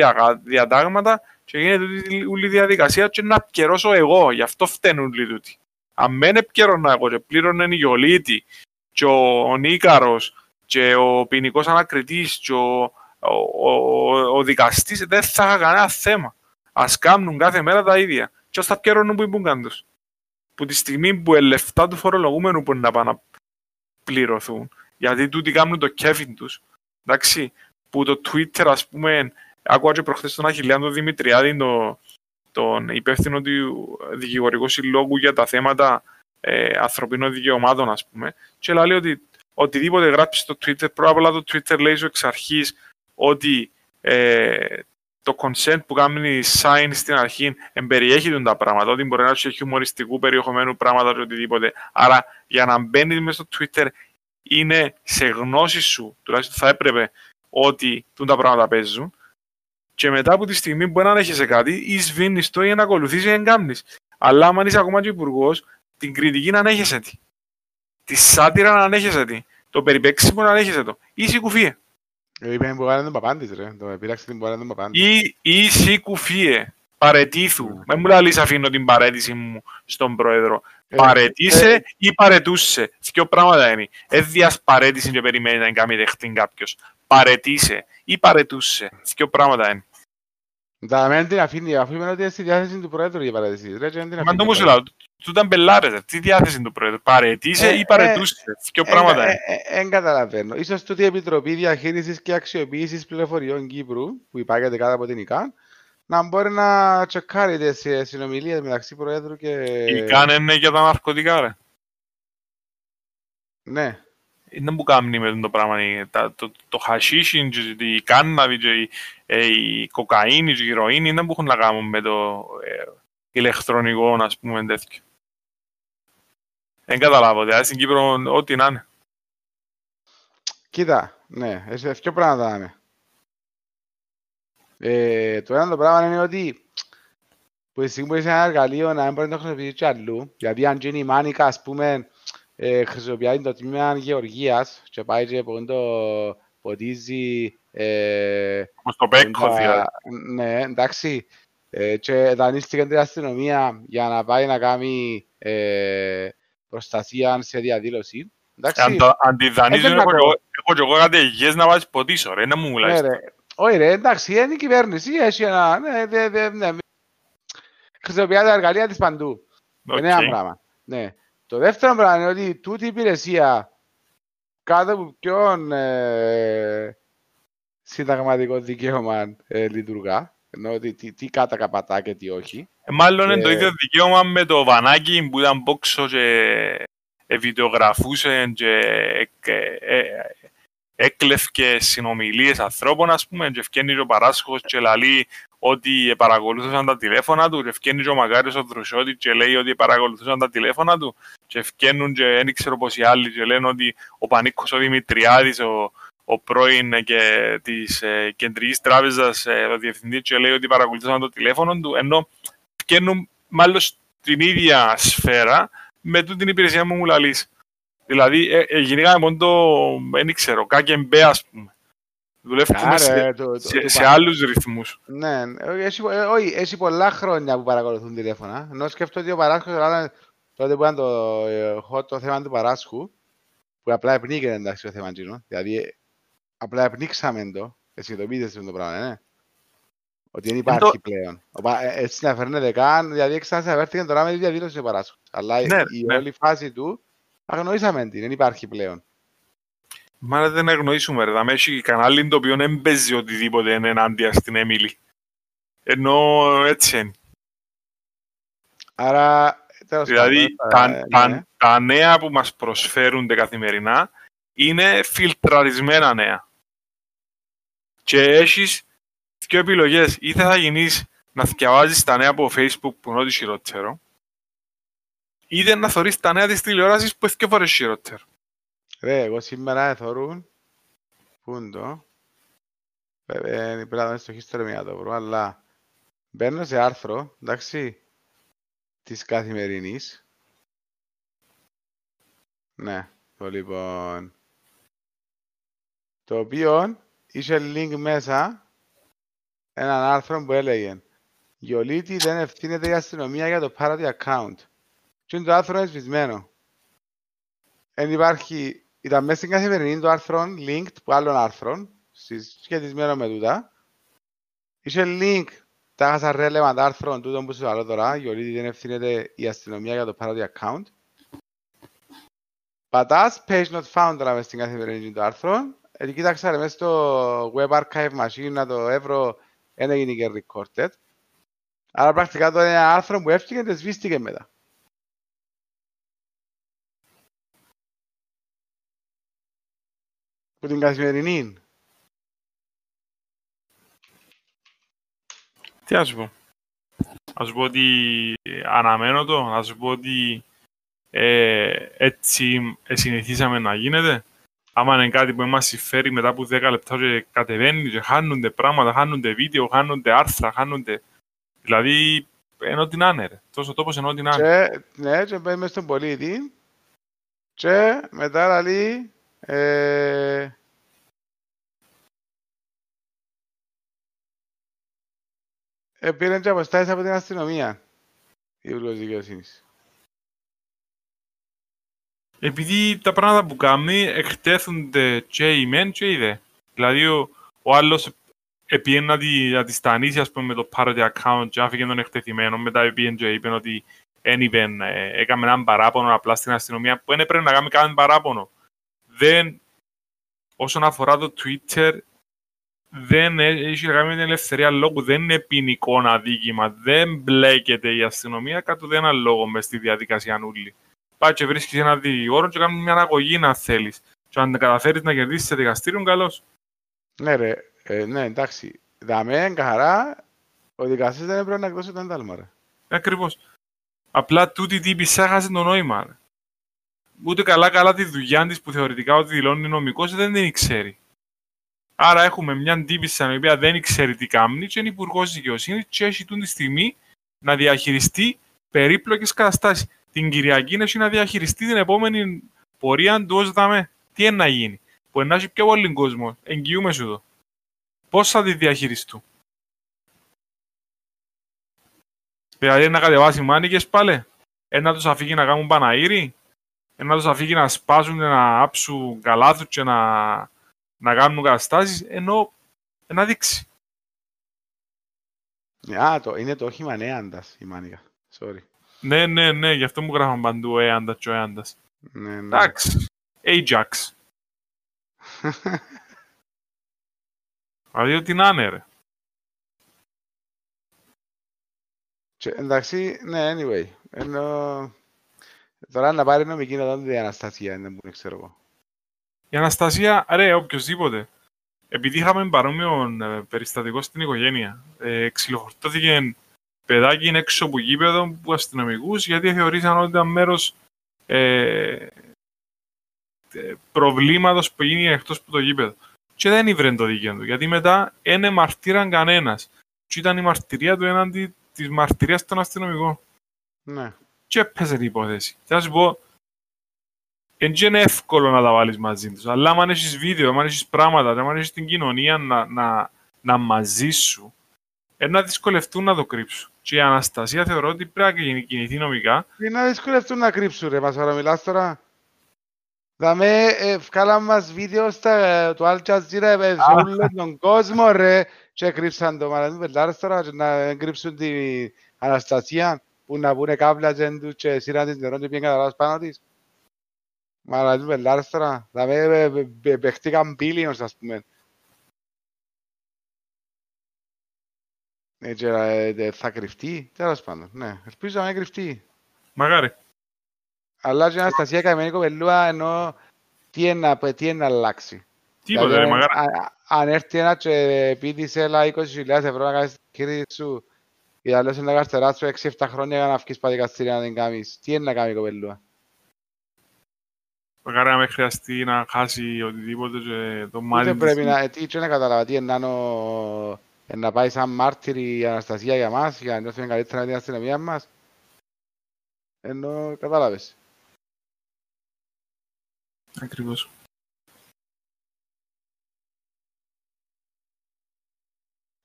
διατάγματα και γίνεται όλη η διαδικασία και να επικαιρώσω εγώ, γι' αυτό φταίνουν όλοι τούτοι. Αν δεν επικαιρώνα εγώ και πλήρωνε η Γιολίτη και ο Νίκαρος και ο ποινικός ανακριτής και ο, ο, ο, ο δικαστής δεν θα είχα κανένα θέμα. Ας κάνουν κάθε μέρα τα ίδια. Και ας τα επικαιρώνουν που ήμουν κάντος που τη στιγμή που οι λεφτά του φορολογούμενου μπορεί να πάνε να πληρωθούν, γιατί τούτοι κάνουν το κέφιν τους. εντάξει, που το Twitter ας πούμε, άκουγα και προχθές τον Αχιλιάντο Δημητριάδη, το, τον υπεύθυνο του δικηγορικού συλλόγου για τα θέματα ε, ανθρωπίνων δικαιωμάτων, ας πούμε, και λέει ότι οτιδήποτε γράψεις στο Twitter, πρώτα απ' όλα το Twitter λέει σου εξ αρχής ότι ε, το consent που κάνει sign στην αρχή εμπεριέχει τα πράγματα, ότι μπορεί να έχει χιουμοριστικού περιεχομένου πράγματα και οτιδήποτε. Άρα για να μπαίνεις μέσα στο Twitter είναι σε γνώση σου, τουλάχιστον θα έπρεπε ότι τα πράγματα παίζουν και μετά από τη στιγμή που να έχεις κάτι ή σβήνεις το ή να ακολουθήσει ή να Αλλά αν είσαι ακόμα και υπουργός, την κριτική να ανέχεσαι τη. Τη σάτυρα να ανέχεσαι τη. Το περιπέξιμο να ανέχεσαι το. Ή κουφίε. Είπε που κάνει τον παπάντης ρε, το επίλαξε την που τον παπάντης. Ή, ή κουφίε, παρετήθου. Mm. Με μου λαλείς αφήνω την παρέτηση μου στον πρόεδρο. Ε, Παρετήσε ε, ή παρετούσε. Δύο πράγματα είναι. Έδιας παρέτηση και περιμένει να κάνει δεχτή κάποιος. Παρετήσε ή παρετούσε. Δύο πράγματα είναι. Τα μεν την αφήνει, αφού είπαν ότι είναι στη διάθεση του Πρόεδρου για παρατησίες. Μα το μου σου λέω, του ήταν πελάρες, τι διάθεση του Πρόεδρου, παρετήσε ε, ή παρετούσες, δύο πράγματα είναι. Εν καταλαβαίνω. Ίσως τούτη η Επιτροπή Διαχείρισης και Αξιοποίησης Πληροφοριών Κύπρου, που υπάρχει κάτω από την ΙΚΑΝ, να μπορεί να τσεκάρει τις συνομιλίες μεταξύ Προέδρου και... Η ΙΚΑΝ είναι για τα ναρκωτικά, ρε. Ναι. Είναι που κάνει με το πράγμα, το, το, το χασίσι, η κάνναβη, η, η κοκαίνη, η ηρωίνη, είναι που έχουν να κάνουν με το ε, ηλεκτρονικό, ας πούμε, τέτοιο. Δεν καταλάβω, δηλαδή στην Κύπρο ό,τι να είναι. Κοίτα, ναι, έχει δύο πράγματα είναι. Ε, το ένα το πράγμα είναι ότι που εσύ μπορείς ένα εργαλείο να μην μπορείς να το χρησιμοποιήσεις και αλλού, γιατί αν γίνει η μάνικα, ας πούμε, ε, χρησιμοποιεί το τμήμα γεωργίας και πάει και από το ποτίζει... Ε, Όπως το Μπέκο, δηλαδή. Ναι, εντάξει. Ε, και δανείστηκε την αστυνομία για να πάει να κάνει ε, προστασία σε διαδήλωση. Αν, το, αν τη δανείζουν, έχω και εγώ κάτι υγιές να βάζεις ποτίσω, ρε, να μου μιλάς. Ναι, Όχι ρε, εντάξει, είναι η κυβέρνηση, έχει ένα... Ναι, ναι, ναι, ναι. Χρησιμοποιεί τα εργαλεία της παντού. Okay. Είναι ένα πράγμα. Ναι. Το δεύτερο πράγμα είναι ότι τούτη η υπηρεσία κάτω από ποιον ε, συνταγματικό δικαίωμα ε, λειτουργά. Ενώ τι, τι, τι κατακαπατά και τι όχι. Ε, μάλλον είναι το ίδιο δικαίωμα με το βανάκι που ήταν πόξο και ε, βιντεογραφούσε και ε, ε, έκλευκε συνομιλίες ανθρώπων, ας πούμε, και ευκένει ο παράσχος και λαλεί ότι παρακολουθούσαν τα τηλέφωνα του και ευκένει ο Μακάριος ο Δρουσιώτης και λέει ότι παρακολουθούσαν τα τηλέφωνα του και ευκένουν και δεν ξέρω πως οι άλλοι και λένε ότι ο Πανίκος ο Δημητριάδης, ο, ο πρώην και της ε, Κεντρικής Τράπεζας, ε, ο διευθυντής και λέει ότι παρακολουθούσαν το τηλέφωνο του, ενώ ευκένουν μάλλον στην ίδια σφαίρα με την υπηρεσία μου μου λαλείς. Δηλαδή, ε, ε, γενικά μόνο το, δεν ξέρω, μπέ, ας πούμε. Δουλεύουμε σε, το, το, σε, το, σε άλλους ρυθμούς. Ναι, έχει, όχι, έχει πολλά χρόνια που παρακολουθούν τηλέφωνα. Ενώ σκέφτομαι ότι ο παράσχος τότε που ήταν το, το θέμα του παράσχου, που απλά επνίκεται εντάξει το θέμα εκείνο. Δηλαδή, απλά επνίξαμε το, εσύ το πείτε το πράγμα, ναι. Ότι δεν υπάρχει το... πλέον. Έτσι να φέρνετε καν, δηλαδή εξάσαι τώρα με τη διαδήλωση του παράσχου. Αλλά ναι, η ναι. όλη φάση του αγνοήσαμε την, δεν υπάρχει πλέον. Μα δεν αγνοήσουμε, ρε. Θα έχει κανάλι το οποίο δεν παίζει οτιδήποτε είναι ενάντια στην Έμιλη. Ενώ έτσι είναι. Άρα, δηλαδή, τα, ε, τα, ναι. τα, νέα που μας προσφέρονται καθημερινά είναι φιλτραρισμένα νέα. Και έχεις δύο επιλογές. Είτε θα γίνεις να διαβάζεις τα νέα από Facebook που είναι ό,τι χειρότερο, είτε να θωρείς τα νέα της τηλεόρασης που είναι δύο φορές χειρότερο. Ρε, εγώ σήμερα εθωρούν, πού είναι το, πρέπει να δω στο history μια το βρω, αλλά μπαίνω σε άρθρο, εντάξει, της καθημερινής. Ναι, το λοιπόν, το οποίο είχε link μέσα έναν άρθρο που έλεγε Γιολίτη δεν ευθύνεται η αστυνομία για το parody account. Και είναι το άρθρο εσβησμένο. Εν υπάρχει, ήταν μέσα στην καθημερινή το άρθρο linked που άλλων άρθρων, σχετισμένο με τούτα. Είχε link τα χάσα relevant άρθρων τούτο που σου λέω τώρα, Γιολίτη δεν ευθύνεται η αστυνομία για το parody account. Πατάς page not found τώρα μέσα στην καθημερινή το άρθρο. Έτσι κοίταξα μέσα στο web archive machine να το έβρω δεν έγινε και recorded. Άρα πρακτικά το είναι ένα άρθρο που έφυγε και σβήστηκε μετά. Που την καθημερινή. Τι να σου πω. Να σου πω ότι αναμένω το, να σου πω ότι ε, έτσι συνηθίσαμε να γίνεται. Άμα είναι κάτι που μας συμφέρει μετά από 10 λεπτά και κατεβαίνει και χάνονται πράγματα, χάνονται βίντεο, χάνονται άρθρα, χάνονται... Δηλαδή, ενώ την άνερε. Τόσο τόπος ενώ την άνερε. Ναι, και μπαίνει στον πολίτη και μετά λέει... Ε, ε, πήραν και αποστάσεις από την αστυνομία η Υπουργός Δικαιοσύνης. Επειδή τα πράγματα που κάνει εκτέθονται και οι μεν και οι δε. Δηλαδή ο, ο άλλος επίεν να, τη, να τη στανίσει ας πούμε με το parody account και άφηκε τον εκτεθειμένο μετά επίεν και είπε ότι δεν ε, έκαμε έναν παράπονο απλά στην αστυνομία που δεν έπρεπε να κάνει κανένα παράπονο. Δεν, όσον αφορά το Twitter, δεν έχει να κάνει με την ελευθερία λόγου, δεν είναι ποινικό αδίκημα, δεν μπλέκεται η αστυνομία κατά ένα λόγο μες στη διαδικασία νουλή. Πάει και βρίσκεις ένα δικηγόρο και κάνεις μια αναγωγή να θέλεις. Και αν καταφέρεις να κερδίσεις σε δικαστήριο, καλώ. Ναι, ρε, ε, ναι, εντάξει. Δαμέ, καθαρά, ο δικαστής δεν έπρεπε να εκδώσει το ένταλμα, ρε. Ακριβώς. Απλά τούτη τύπη έχασε το νόημα. Ρε. Ούτε καλά-καλά τη δουλειά της που θεωρητικά ότι δηλώνει νομικός δεν την ξέρει. Άρα έχουμε μια τύπη η οποία δεν ξέρει τι κάνει και είναι υπουργός δικαιοσύνης και έχει τη στιγμή να διαχειριστεί περίπλοκες καταστάσεις. Την Κυριακή έχει να διαχειριστεί την επόμενη πορεία του ω δαμέ. Τι είναι να γίνει. Που να έχει πιο πολύ κόσμο. Εγγυούμε σου εδώ. Πώς θα τη διαχειριστούν. Δηλαδή να κατεβάσει μάνικες πάλι. Ένα τους αφήγει να κάνουν παναήρι. Ένα τους αφήγει να σπάσουν, να άψουν καλάθους και να, να κάνουν καταστάσεις. Ενώ να δείξει. Α, το, είναι το όχημα νέαντας η μάνικα. Sorry. Ναι, ναι, ναι, γι' αυτό μου γράφαν παντού ο Έαντας και ο Έαντας. Ναι, ναι. Εντάξει. Ajax. δηλαδή ότι να είναι, ρε. Και, εντάξει, ναι, anyway. Ενώ... Τώρα να πάρει νομική να δω η Αναστασία, δεν μπορεί, ξέρω εγώ. Η Αναστασία, ρε, οποιοςδήποτε. Επειδή είχαμε παρόμοιο ε, περιστατικό στην οικογένεια, ε, ξυλοχορτώθηκε παιδάκι έξω από γήπεδο που αστυνομικούς γιατί θεωρήσαν ότι ήταν μέρος ε, ε προβλήματος που γίνει εκτός από το γήπεδο. Και δεν ήβρε το δίκαιο του, γιατί μετά δεν μαρτύραν κανένας. Και ήταν η μαρτυρία του έναντι της μαρτυρίας των αστυνομικών. Ναι. Και έπαιζε την υπόθεση. Θα σου πω, δεν είναι εύκολο να τα βάλεις μαζί τους. Αλλά αν έχεις βίντεο, αν έχεις πράγματα, αν έχεις την κοινωνία να, να, να μαζί σου, να δυσκολευτούν να το κρύψουν. Και η Αναστασία θεωρώ ότι πρέπει να κινηθεί νομικά. Τι να δυσκολευτούν να κρύψουν, ρε, μας παραμιλάς τώρα. Δαμε, ε, βγάλαμε μας βίντεο στα, του Al Jazeera, ε, όλο τον κόσμο, ρε, και κρύψαν το. Μα δεν πελάρες τώρα να κρύψουν την Αναστασία, που να πούνε κάβλα και τους και σύραν της νερό και πήγαν καταλάβεις πάνω της. Μα δεν πελάρες τώρα. Δαμε, παιχτήκαν billions, ας πούμε. Έτσι, ε, θα κρυφτεί, τέλος πάντων. Ναι, ελπίζω να μην κρυφτεί. Μαγάρι. Αλλά και η Αναστασία καημένη κοπελούα, ενώ τι είναι, τι είναι να αλλάξει. Τίποτα, δηλαδή, μαγάρι. Αν έρθει ένα και πει της έλα 20.000 ευρώ να κάνεις κύριε σου, ή άλλος να κάνεις τεράστιο 6-7 χρόνια για να βγεις πάει δικαστήρια να την κάνεις. Τι είναι να κάνει η κοπελούα. Μακάρι να με χρειαστεί να χάσει οτιδήποτε και το μάτι της. πρέπει να, τι, τι να καταλάβα, τι είναι ε, να πάει σαν μάρτυρη η Αναστασία για μας, για να νιώθουμε καλύτερα με την αστυνομία μας. Ενώ κατάλαβες. Ακριβώς.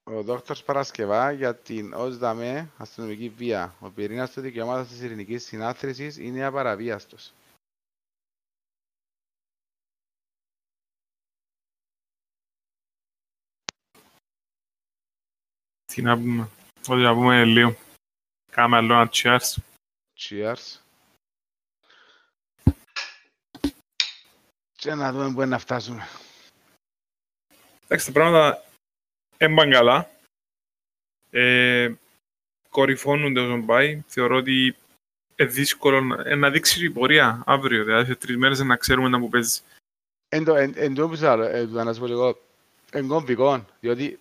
Ο Δόκτωρς Παρασκευά για την ως δαμέ αστυνομική βία. Ο πυρήνας του δικαιώματος της ειρηνικής συνάθρησης είναι απαραβίαστος. Τι να πούμε. Ό,τι να πούμε λίγο. Κάμε άλλο ένα cheers. Cheers. Και να δούμε πού να φτάσουμε. Εντάξει, τα πράγματα έμπαν καλά. Ε, κορυφώνονται όσο πάει. Θεωρώ ότι είναι δύσκολο να, να δείξεις η πορεία αύριο. Δηλαδή σε τρεις μέρες να ξέρουμε να που παίζεις. Εν τω που θέλω να σου πω λίγο, εγκομβικό, διότι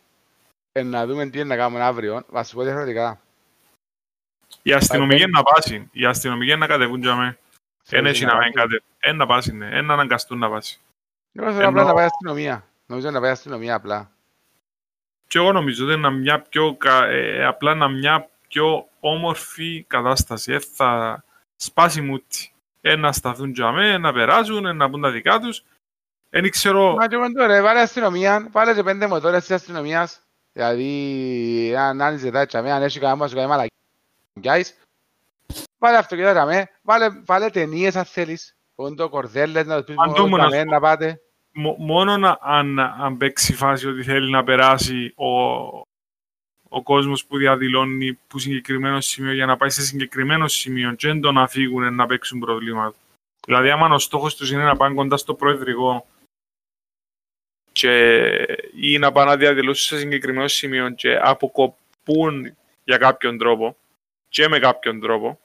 ε, να δούμε τι είναι να κάνουμε αύριο. Θα σου πω διαφορετικά. Η αστυνομική είναι να πάσει. Οι αστυνομικοί είναι να κατεβούν για μέ. Ένα έχει να μην κατεβούν. Ένα να πάσει, ναι. Ένα να αναγκαστούν να πάσει. Εγώ θέλω απλά να πάει αστυνομία. Νομίζω να πάει αστυνομία απλά. Και εγώ νομίζω ότι είναι μια πιο, ε, απλά να μια πιο όμορφη κατάσταση. Ε, θα σπάσει μούτι. Ένα σταθούν για μέ, να περάσουν, να πούν τα δικά τους. Δεν ξέρω... Μα και τώρα, βάλε αστυνομία, βάλε και πέντε μοτόρες της αστυνομίας. Δηλαδή, αν άνοιξε ζητάει μέ, αν έχει κανένα σου κάνει μαλακιάεις, βάλε αυτό και τώρα με, βάλε, βάλε ταινίες αν θέλεις. Πόντο, κορδέλες, να το πεις να πάτε μόνο αν, αν παίξει φάση ότι θέλει να περάσει ο, ο κόσμος που διαδηλώνει που συγκεκριμένο σημείο για να πάει σε συγκεκριμένο σημείο και δεν το να φύγουν να παίξουν προβλήματα. Δηλαδή, άμα ο στόχος τους είναι να πάνε κοντά στο προεδρικό και, ή να πάνε να διαδηλώσουν σε συγκεκριμένο σημείο και αποκοπούν για κάποιον τρόπο και με κάποιον τρόπο,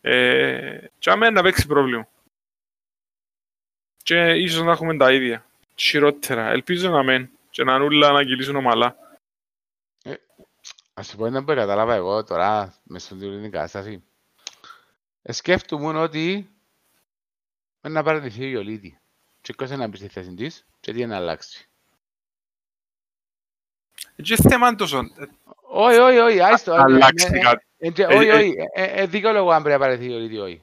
ε, και αμένα να παίξει πρόβλημα. Και ίσως να έχουμε τα ίδια χειρότερα. Ελπίζω να μεν και να νουλα να κυλήσουν ομαλά. Ε, ας σου πω ένα που κατάλαβα εγώ τώρα μες στον την κατάσταση. Ε, σκέφτομαι ότι είναι να παρατηθεί η Ιολίτη και cosa να μπει στη θέση της και τι να αλλάξει. Έτσι θέμα τόσο... Όχι, όχι, όχι, άιστο. Αλλάξει κάτι. Όχι, όχι, λόγο αν πρέπει να παρατηθεί η Ιολίτη, όχι.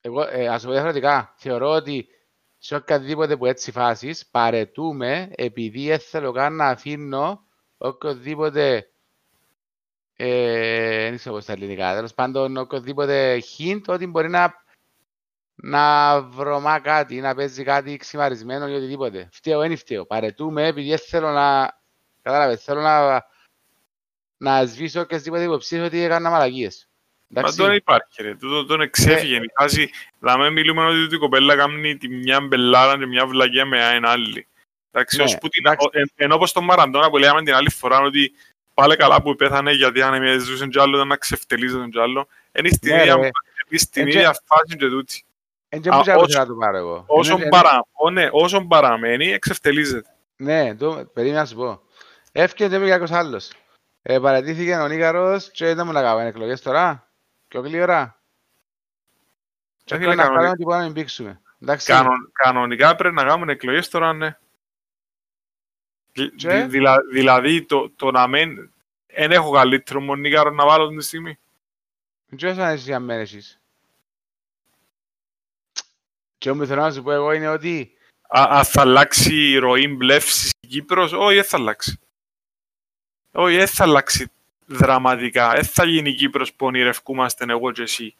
Εγώ, ας πω διαφορετικά, θεωρώ ότι σε οποιαδήποτε που έτσι φάσεις, παρετούμε επειδή δεν θέλω καν να αφήνω οποιοδήποτε ε, δεν ξέρω πώς τα ελληνικά, τέλος πάντων οποιοδήποτε hint ότι μπορεί να να βρωμά κάτι, να παίζει κάτι ξημαρισμένο ή οτιδήποτε. Φταίω, δεν φταίω. Παρετούμε επειδή δεν θέλω να... Κατάλαβες, θέλω να, να σβήσω οποιασδήποτε υποψίες ότι έκανα μαλακίες. Μα τώρα υπάρχει ρε, τούτο τον εξέφυγε. Η φάση, δηλαδή μιλούμε ότι η κοπέλα κάνει τη μια μπελάρα και μια βλαγία με ένα άλλη. Εντάξει, ναι, ως που την, ενώ όπως τον Μαραντώνα που λέγαμε την άλλη φορά ότι πάλι καλά που πέθανε γιατί αν με ζούσαν κι άλλο να ξεφτελίζει τον κι άλλο. Είναι στην ναι, ίδια φάση και τούτη. Εν και μου να το πάρω εγώ. Όσον παραμένει, εξεφτελίζεται. Ναι, περίμενα να σου πω. Έφυγε και κάποιος άλλος. Ε, παρατήθηκε ο Νίκαρος και δεν μου να κάνουμε εκλογές τώρα. Πιο γλυόρα. Και να κάνουμε τίποτα να μην πήξουμε. Κανονικά πρέπει να κάνουμε εκλογές τώρα, ναι. Δηλαδή το να μην... Δεν έχω καλύτερο μονίκαρο να βάλω την στιγμή. Τι όσο να εσύ αν μένεις Και όμως θέλω να σου πω εγώ είναι ότι... Αν θα αλλάξει η ροή μπλεύσης στην Κύπρος, όχι, δεν θα αλλάξει. Όχι, δεν θα αλλάξει δραματικά. Δεν θα γίνει η Κύπρος που ονειρευκούμαστε εγώ και εσύ.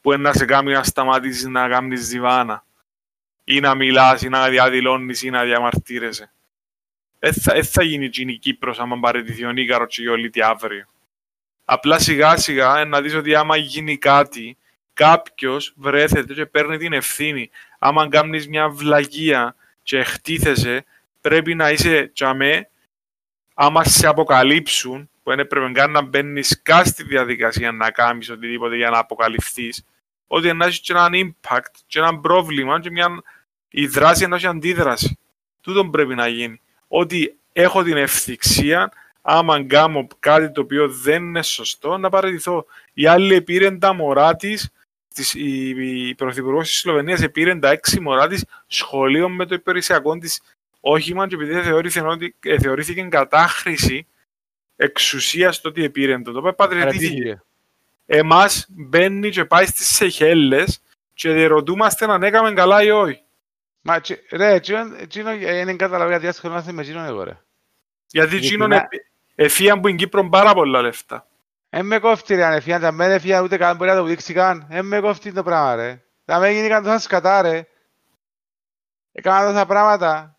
Που είναι να σε κάνει να σταματήσεις να κάνεις διβάνα. Ή να μιλάς, ή να διαδηλώνεις, ή να διαμαρτύρεσαι. Δεν θα, θα γίνει η Κύπρος άμα παραιτηθεί ο Νίκαρο και η Ολίτη αύριο. Απλά σιγά σιγά να δεις ότι άμα γίνει κάτι, κάποιος βρέθεται και παίρνει την ευθύνη. Άμα κάνεις μια βλαγία και χτίθεσαι, πρέπει να είσαι τσαμέ, άμα σε αποκαλύψουν, που δεν έπρεπε καν να μπαίνεις καν στη διαδικασία να κάνεις οτιδήποτε για να αποκαλυφθείς, ότι να έχεις και έναν impact, και ένα πρόβλημα, και μια η δράση να έχει αντίδραση. Τούτο πρέπει να γίνει. Ότι έχω την ευθυξία, άμα κάνω κάτι το οποίο δεν είναι σωστό, να παραιτηθώ. Η άλλη πήρε τα μωρά της, η, η Πρωθυπουργός της Σλοβενίας πήρε τα έξι μωρά της σχολείων με το υπηρεσιακό της όχημα, και επειδή θεωρήθηκε, ότι, ε, θεωρήθηκε κατάχρηση εξουσία στο ότι επήρε το. Το πατρετήθηκε. Εμάς μπαίνει και πάει στις Σεχέλες και διερωτούμαστε αν έκαμε καλά ή όχι. Μα ρε, τσίνο είναι καταλαβαίνει γιατί ασχολούμαστε με τσίνο εγώ ρε. Γιατί τσίνο εφίαν που είναι Κύπρο πάρα πολλά λεφτά. Ε, με κόφτει ρε αν εφίαν, αν δεν εφίαν ούτε καν μπορεί να το δείξει καν. Ε, με κόφτει το πράγμα ρε. Θα με γίνει καν τόσα σκατά ρε. Έκανα τόσα πράγματα.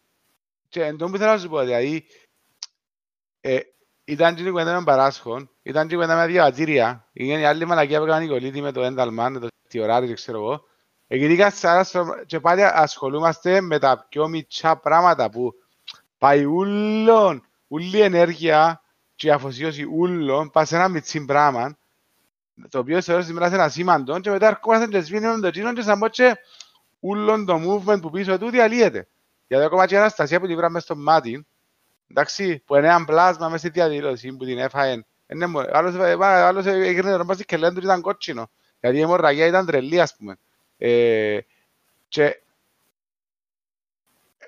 Και εν τόν που θέλω να σου πω, δηλαδή, ε, ήταν και κουβέντα με παράσχον, ήταν και κουβέντα με διαβατήρια. Είναι η άλλη μαλακία που έκανε η κολλήτη με το ένταλμα, με το τιωράρι και ξέρω εγώ. Εγγυητικά και πάλι ασχολούμαστε με τα πιο μητσά πράγματα που πάει ούλον, ούλη ενέργεια και αφοσίωση ούλων πάει σε ένα μητσί πράγμα το οποίο θεωρώ σήμερα είναι ασήμαντο και μετά έρχομαστε και σβήνουμε το τσίνο και σαν πω και ούλον το movement που πίσω του διαλύεται. Γιατί ακόμα και η Αναστασία που τη βράμε στο μάτι εντάξει, που είναι ένα πλάσμα μέσα στη διαδήλωση που την έφαγε. Είναι μόνο- Άλλος, ε, μα- άλλος ε, έγινε το ρόμπας και λένε του ήταν κότσινο. Γιατί η αιμορραγία ήταν τρελή, ας πούμε. Ε, και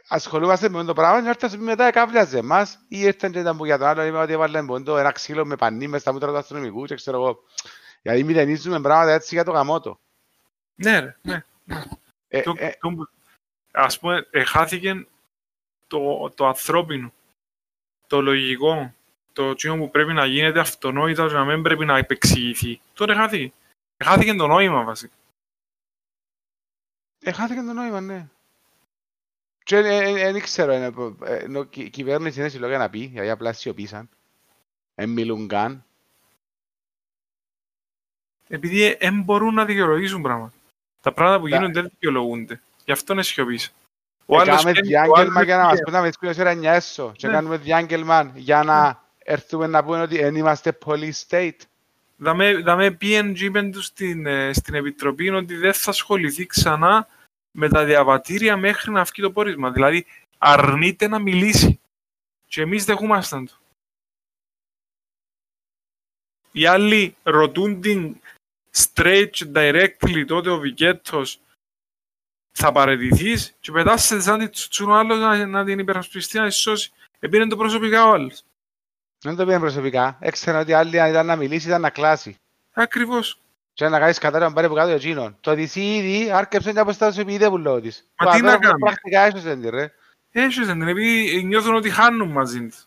ασχολούμαστε με το πράγμα και έρθει μετά εκάβλιαζε εμάς ή ήρθαν και ήταν που για τον άλλο είπα ότι έβαλαν πόντο ένα ξύλο με πανί μες στα μούτρα του αστυνομικού και ξέρω εγώ. Γιατί μηδενίζουμε πράγματα έτσι για το γαμότο. Ναι, ρε, ναι. Ε, Το- ε, το- ας πούμε, ε, χάθηκε το, το ανθρώπινο, το λογικό, το τσίνο που πρέπει να γίνεται αυτονόητα και να μην πρέπει να επεξηγηθεί. Τότε χάθηκε. Χάθηκε το νόημα βασικά. Ε, χάθηκε το νόημα, ναι. Και δεν ξέρω, ε, ε, ενώ η η κυβέρνηση είναι συλλογία να πει, γιατί απλά σιωπήσαν. Δεν μιλούν καν. Επειδή δεν μπορούν να δικαιολογήσουν πράγματα. Τα πράγματα που Τα- γίνονται δεν δικαιολογούνται. Γι' αυτό είναι σιωπής. Ο άλλος Έκαναμε φαίνεται- ο διάγγελμα άλλος για να μας φαίνεται- πούν να με σκούνε ώρα 9 έσω. Και Ναι. κάνουμε διάγγελμα για να έρθουμε να πούμε ότι δεν είμαστε police state. Δαμε, δαμε PNG είπεν τους στην, ε, στην Επιτροπή ότι δεν θα ασχοληθεί ξανά με τα διαβατήρια μέχρι να βγει το πόρισμα. Δηλαδή αρνείται να μιλήσει. Και εμείς δεχούμασταν το. Οι άλλοι ρωτούν την straight και directly τότε ο Βικέτος θα παραιτηθείς και πετάσσεται σαν τη τσουτσούν ο άλλος να, να την υπερασπιστεί να τη σώσει. Επήρε το προσωπικά ο άλλος. Δεν το πήγαινε προσωπικά. Έξερα ότι άλλοι αν ήταν να μιλήσει ήταν να κλάσει. Ακριβώς. Και να κάνεις κατά να πάρει από κάτω για εκείνον. Το ότι εσύ ήδη άρκεψε να αποστάσεις επειδή δεν πουλώ της. Μα Το τι να αδέρφο κάνεις; Πρακτικά έσωσε την ρε. Έχεις την, επειδή νιώθουν ότι χάνουν μαζί του.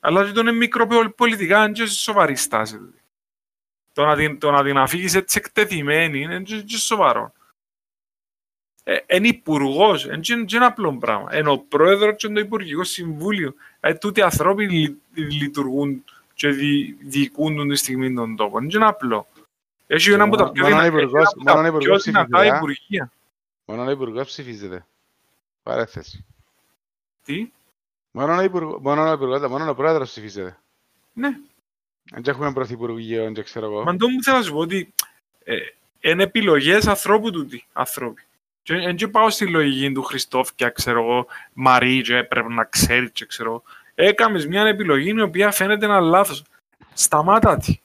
Αλλά και το είναι μικροπολιτικά, είναι και σοβαρή στάση. του. Το να την, το να την αφήγεις έτσι εκτεθειμένη είναι και, και σοβαρό. Ε, είναι υπουργός, είναι και, και ένα απλό πράγμα. Είναι ο πρόεδρος και το υπουργικό συμβούλιο. Ε, τούτοι ανθρώποι λει, λειτουργούν και δι, διοικούν τη στιγμή των τόπων. Είναι και ένα απλό. Έχει ένα από τα Μόνο- πιο μόνο δυνα- υπουργός- ένα από τα μόνο πιο υπουργός δυνατά ψηφίζει, α. υπουργεία. Μόνο ο υπουργός ψηφίζεται. Παρέθεση. Τι; Μόνο ο υπουργός, μόνο ο υπουργός, μόνο ο πρόεδρος ψηφίζεται. Ναι. Δεν έχουμε πρωθυπουργείο, δεν ξέρω εγώ. Μα το μου θέλω να σου πω ότι ε, είναι επιλογές ανθρώπου τούτοι, ανθρώποι. Και δεν και πάω στη λογική του Χριστόφκια, ξέρω εγώ, Μαρή, και πρέπει να ξέρει, και ξέρω εγώ. Έκαμες μια επιλογή η οποία φαίνεται ένα λάθος. Σταμάτα τη.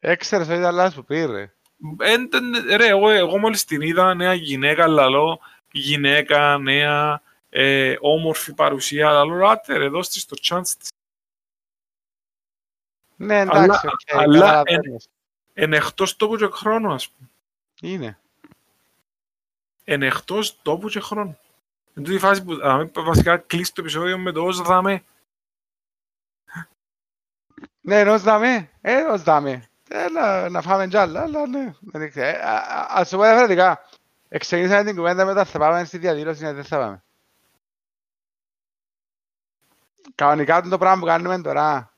Έξερες ότι ήταν λάθος που πήρε. Εν- εν- ρε, εγώ, εγώ μόλις την είδα, νέα γυναίκα, λαλό, γυναίκα, νέα, ε, όμορφη παρουσία, λαλώ, άτε ρε, δώσ' της το chance της. Ναι, εντάξει, Αλλά- οκ, αλλά καταλαβαίνεις. Είναι εκτός τόπου και χρόνου, ας πούμε. Είναι. Είναι εκτός τόπου και χρόνου. Εν τούτη φάση που α, μην βασικά κλείσει το επεισόδιο με το ως δαμέ. Ναι, εν ως δαμέ. Ε, εν ως δαμέ. Ε, να, να φάμε κι άλλα, αλλά ναι. δεν ξέρω. Ε, α- α- Ας σου πω διαφορετικά. Εξεγήσαμε την κουβέντα μετά, θα πάμε στη διαδήλωση, ναι, δεν θα πάμε. Κανονικά το πράγμα που κάνουμε τώρα,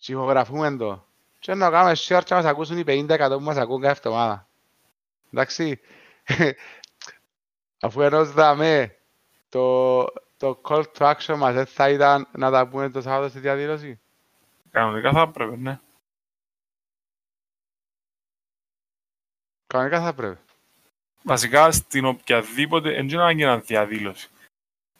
ψυχογραφούμε το. Και να κάνουμε share και να μας ακούσουν οι 50% που μας ακούν κάθε εβδομάδα. Εντάξει. Αφού ενός δαμε, το, το call to action μας δεν θα ήταν να τα πούμε το Σάββατο στη διαδήλωση; Κανονικά θα έπρεπε, ναι. Κανονικά θα πρέπει. Βασικά στην οποιαδήποτε, δεν ξέρω αν γίνανε διαδήλωση.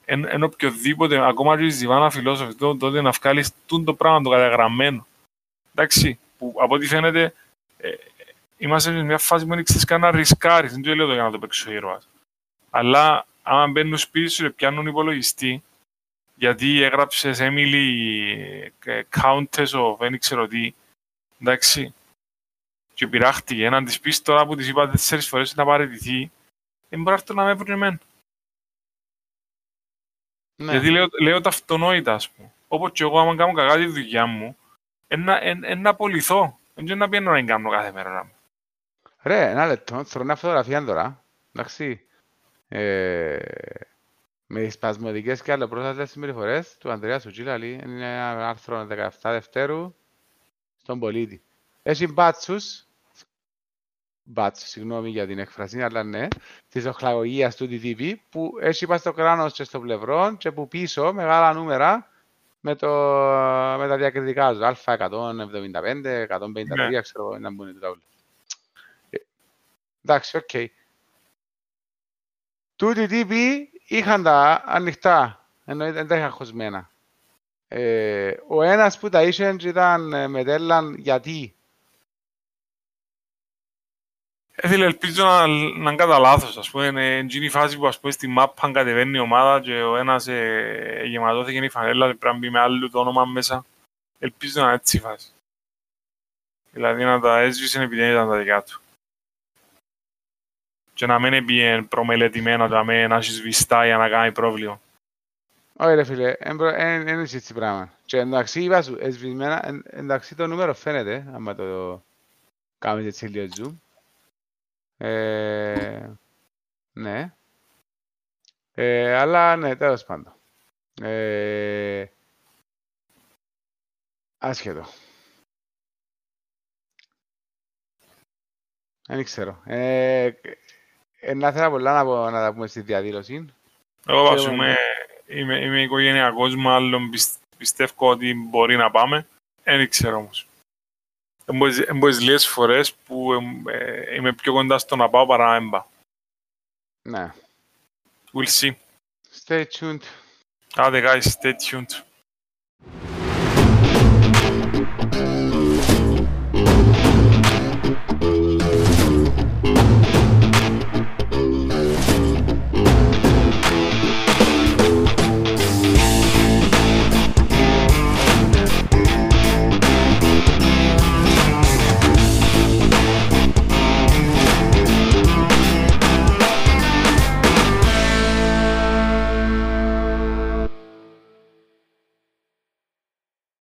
Εν, εν οποιοδήποτε, ακόμα και η Ζιβάνα φιλόσοφη, τό- τότε να βγάλεις τούν το πράγμα το καταγραμμένο. Εντάξει, που από ό,τι φαίνεται, ε, είμαστε σε μια φάση που δεν ξέρεις καν να ρισκάρεις, δεν το λέω το για να το παίξω ήρωας. Αλλά άμα μπαίνουν σπίτι σου και πιάνουν υπολογιστή, γιατί έγραψες Emily ε, Countess of δεν ξέρω τι, εντάξει, και πειράχτηκε, έναν της πεις τώρα που της είπα τέσσερις φορές να παραιτηθεί, δεν μπορεί να έρθει να με βρει εμένα. Ναι. Γιατί λέω, λέω τα αυτονόητα, ας πούμε. Όπως και εγώ, άμα κάνω κακά τη δουλειά μου, ένα, εν, εν, να απολυθώ. Δεν ξέρω να πιένω να την κάνω κάθε μέρα. Ρε, ένα λεπτό, θέλω μια φωτογραφία τώρα. Εντάξει. Ε, με τις σπασμωδικές και αλλοπρόσθετες συμπεριφορές του Ανδρέα Σουτζίλαλη. Είναι ένα άρθρο 17 Δευτέρου στον πολίτη. Έχει μπάτσους, μπάτσους, συγγνώμη για την εκφρασή, αλλά ναι, της οχλαγωγίας του DTV, που έχει πάει στο κράνος και στο πλευρό και που πίσω μεγάλα νούμερα με, το, με τα διακριτικά τους. Α175, 153, Ναι. ξέρω εγώ, να μπουν τα όλα. Ε, Εντάξει, οκ. Τούτοι τύποι είχαν τα ανοιχτά Ενώ δεν τα είχα χωσμένα. Ε, ο ένας που τα είχε ήταν ε, με τέλαν γιατί; Ε, φίλε, ελπίζω να, να κατά λάθος, ας πούμε. Είναι εκείνη η φάση που, ας πούμε, στη μάπα κατεβαίνει η ομάδα και ο ένας ε, γεματώθηκε η φανέλα και πρέπει να μπει με άλλο το όνομα μέσα. Ελπίζω να είναι έτσι η φάση. Δηλαδή να τα έσβησε επειδή ήταν τα δικά του. Και να μην πήγαινε προμελετημένα για να έχεις σβηστά για να κάνει πρόβλημα. Όχι ρε φίλε, δεν είναι έτσι πράγμα. Και εντάξει είπα σου, εσβησμένα, εντάξει το νούμερο φαίνεται, άμα το κάνεις έτσι λίγο zoom. Ε, ναι. Ε, αλλά ναι, τέλος πάντων. Ε, άσχετο. Δεν ξέρω. Ε, ε, να ήθελα πολλά να, πω, να τα πούμε στη διαδήλωση. Εγώ βάζουμε, είμαι, είμαι οικογενειακός, μάλλον πιστεύω ότι μπορεί να πάμε. Δεν ξέρω όμως. Εμπόες λίγες φορές που ε, είμαι πιο κοντά στο να πάω παρά να έμπα. Ναι. We'll see. Stay tuned. Άντε guys, stay tuned.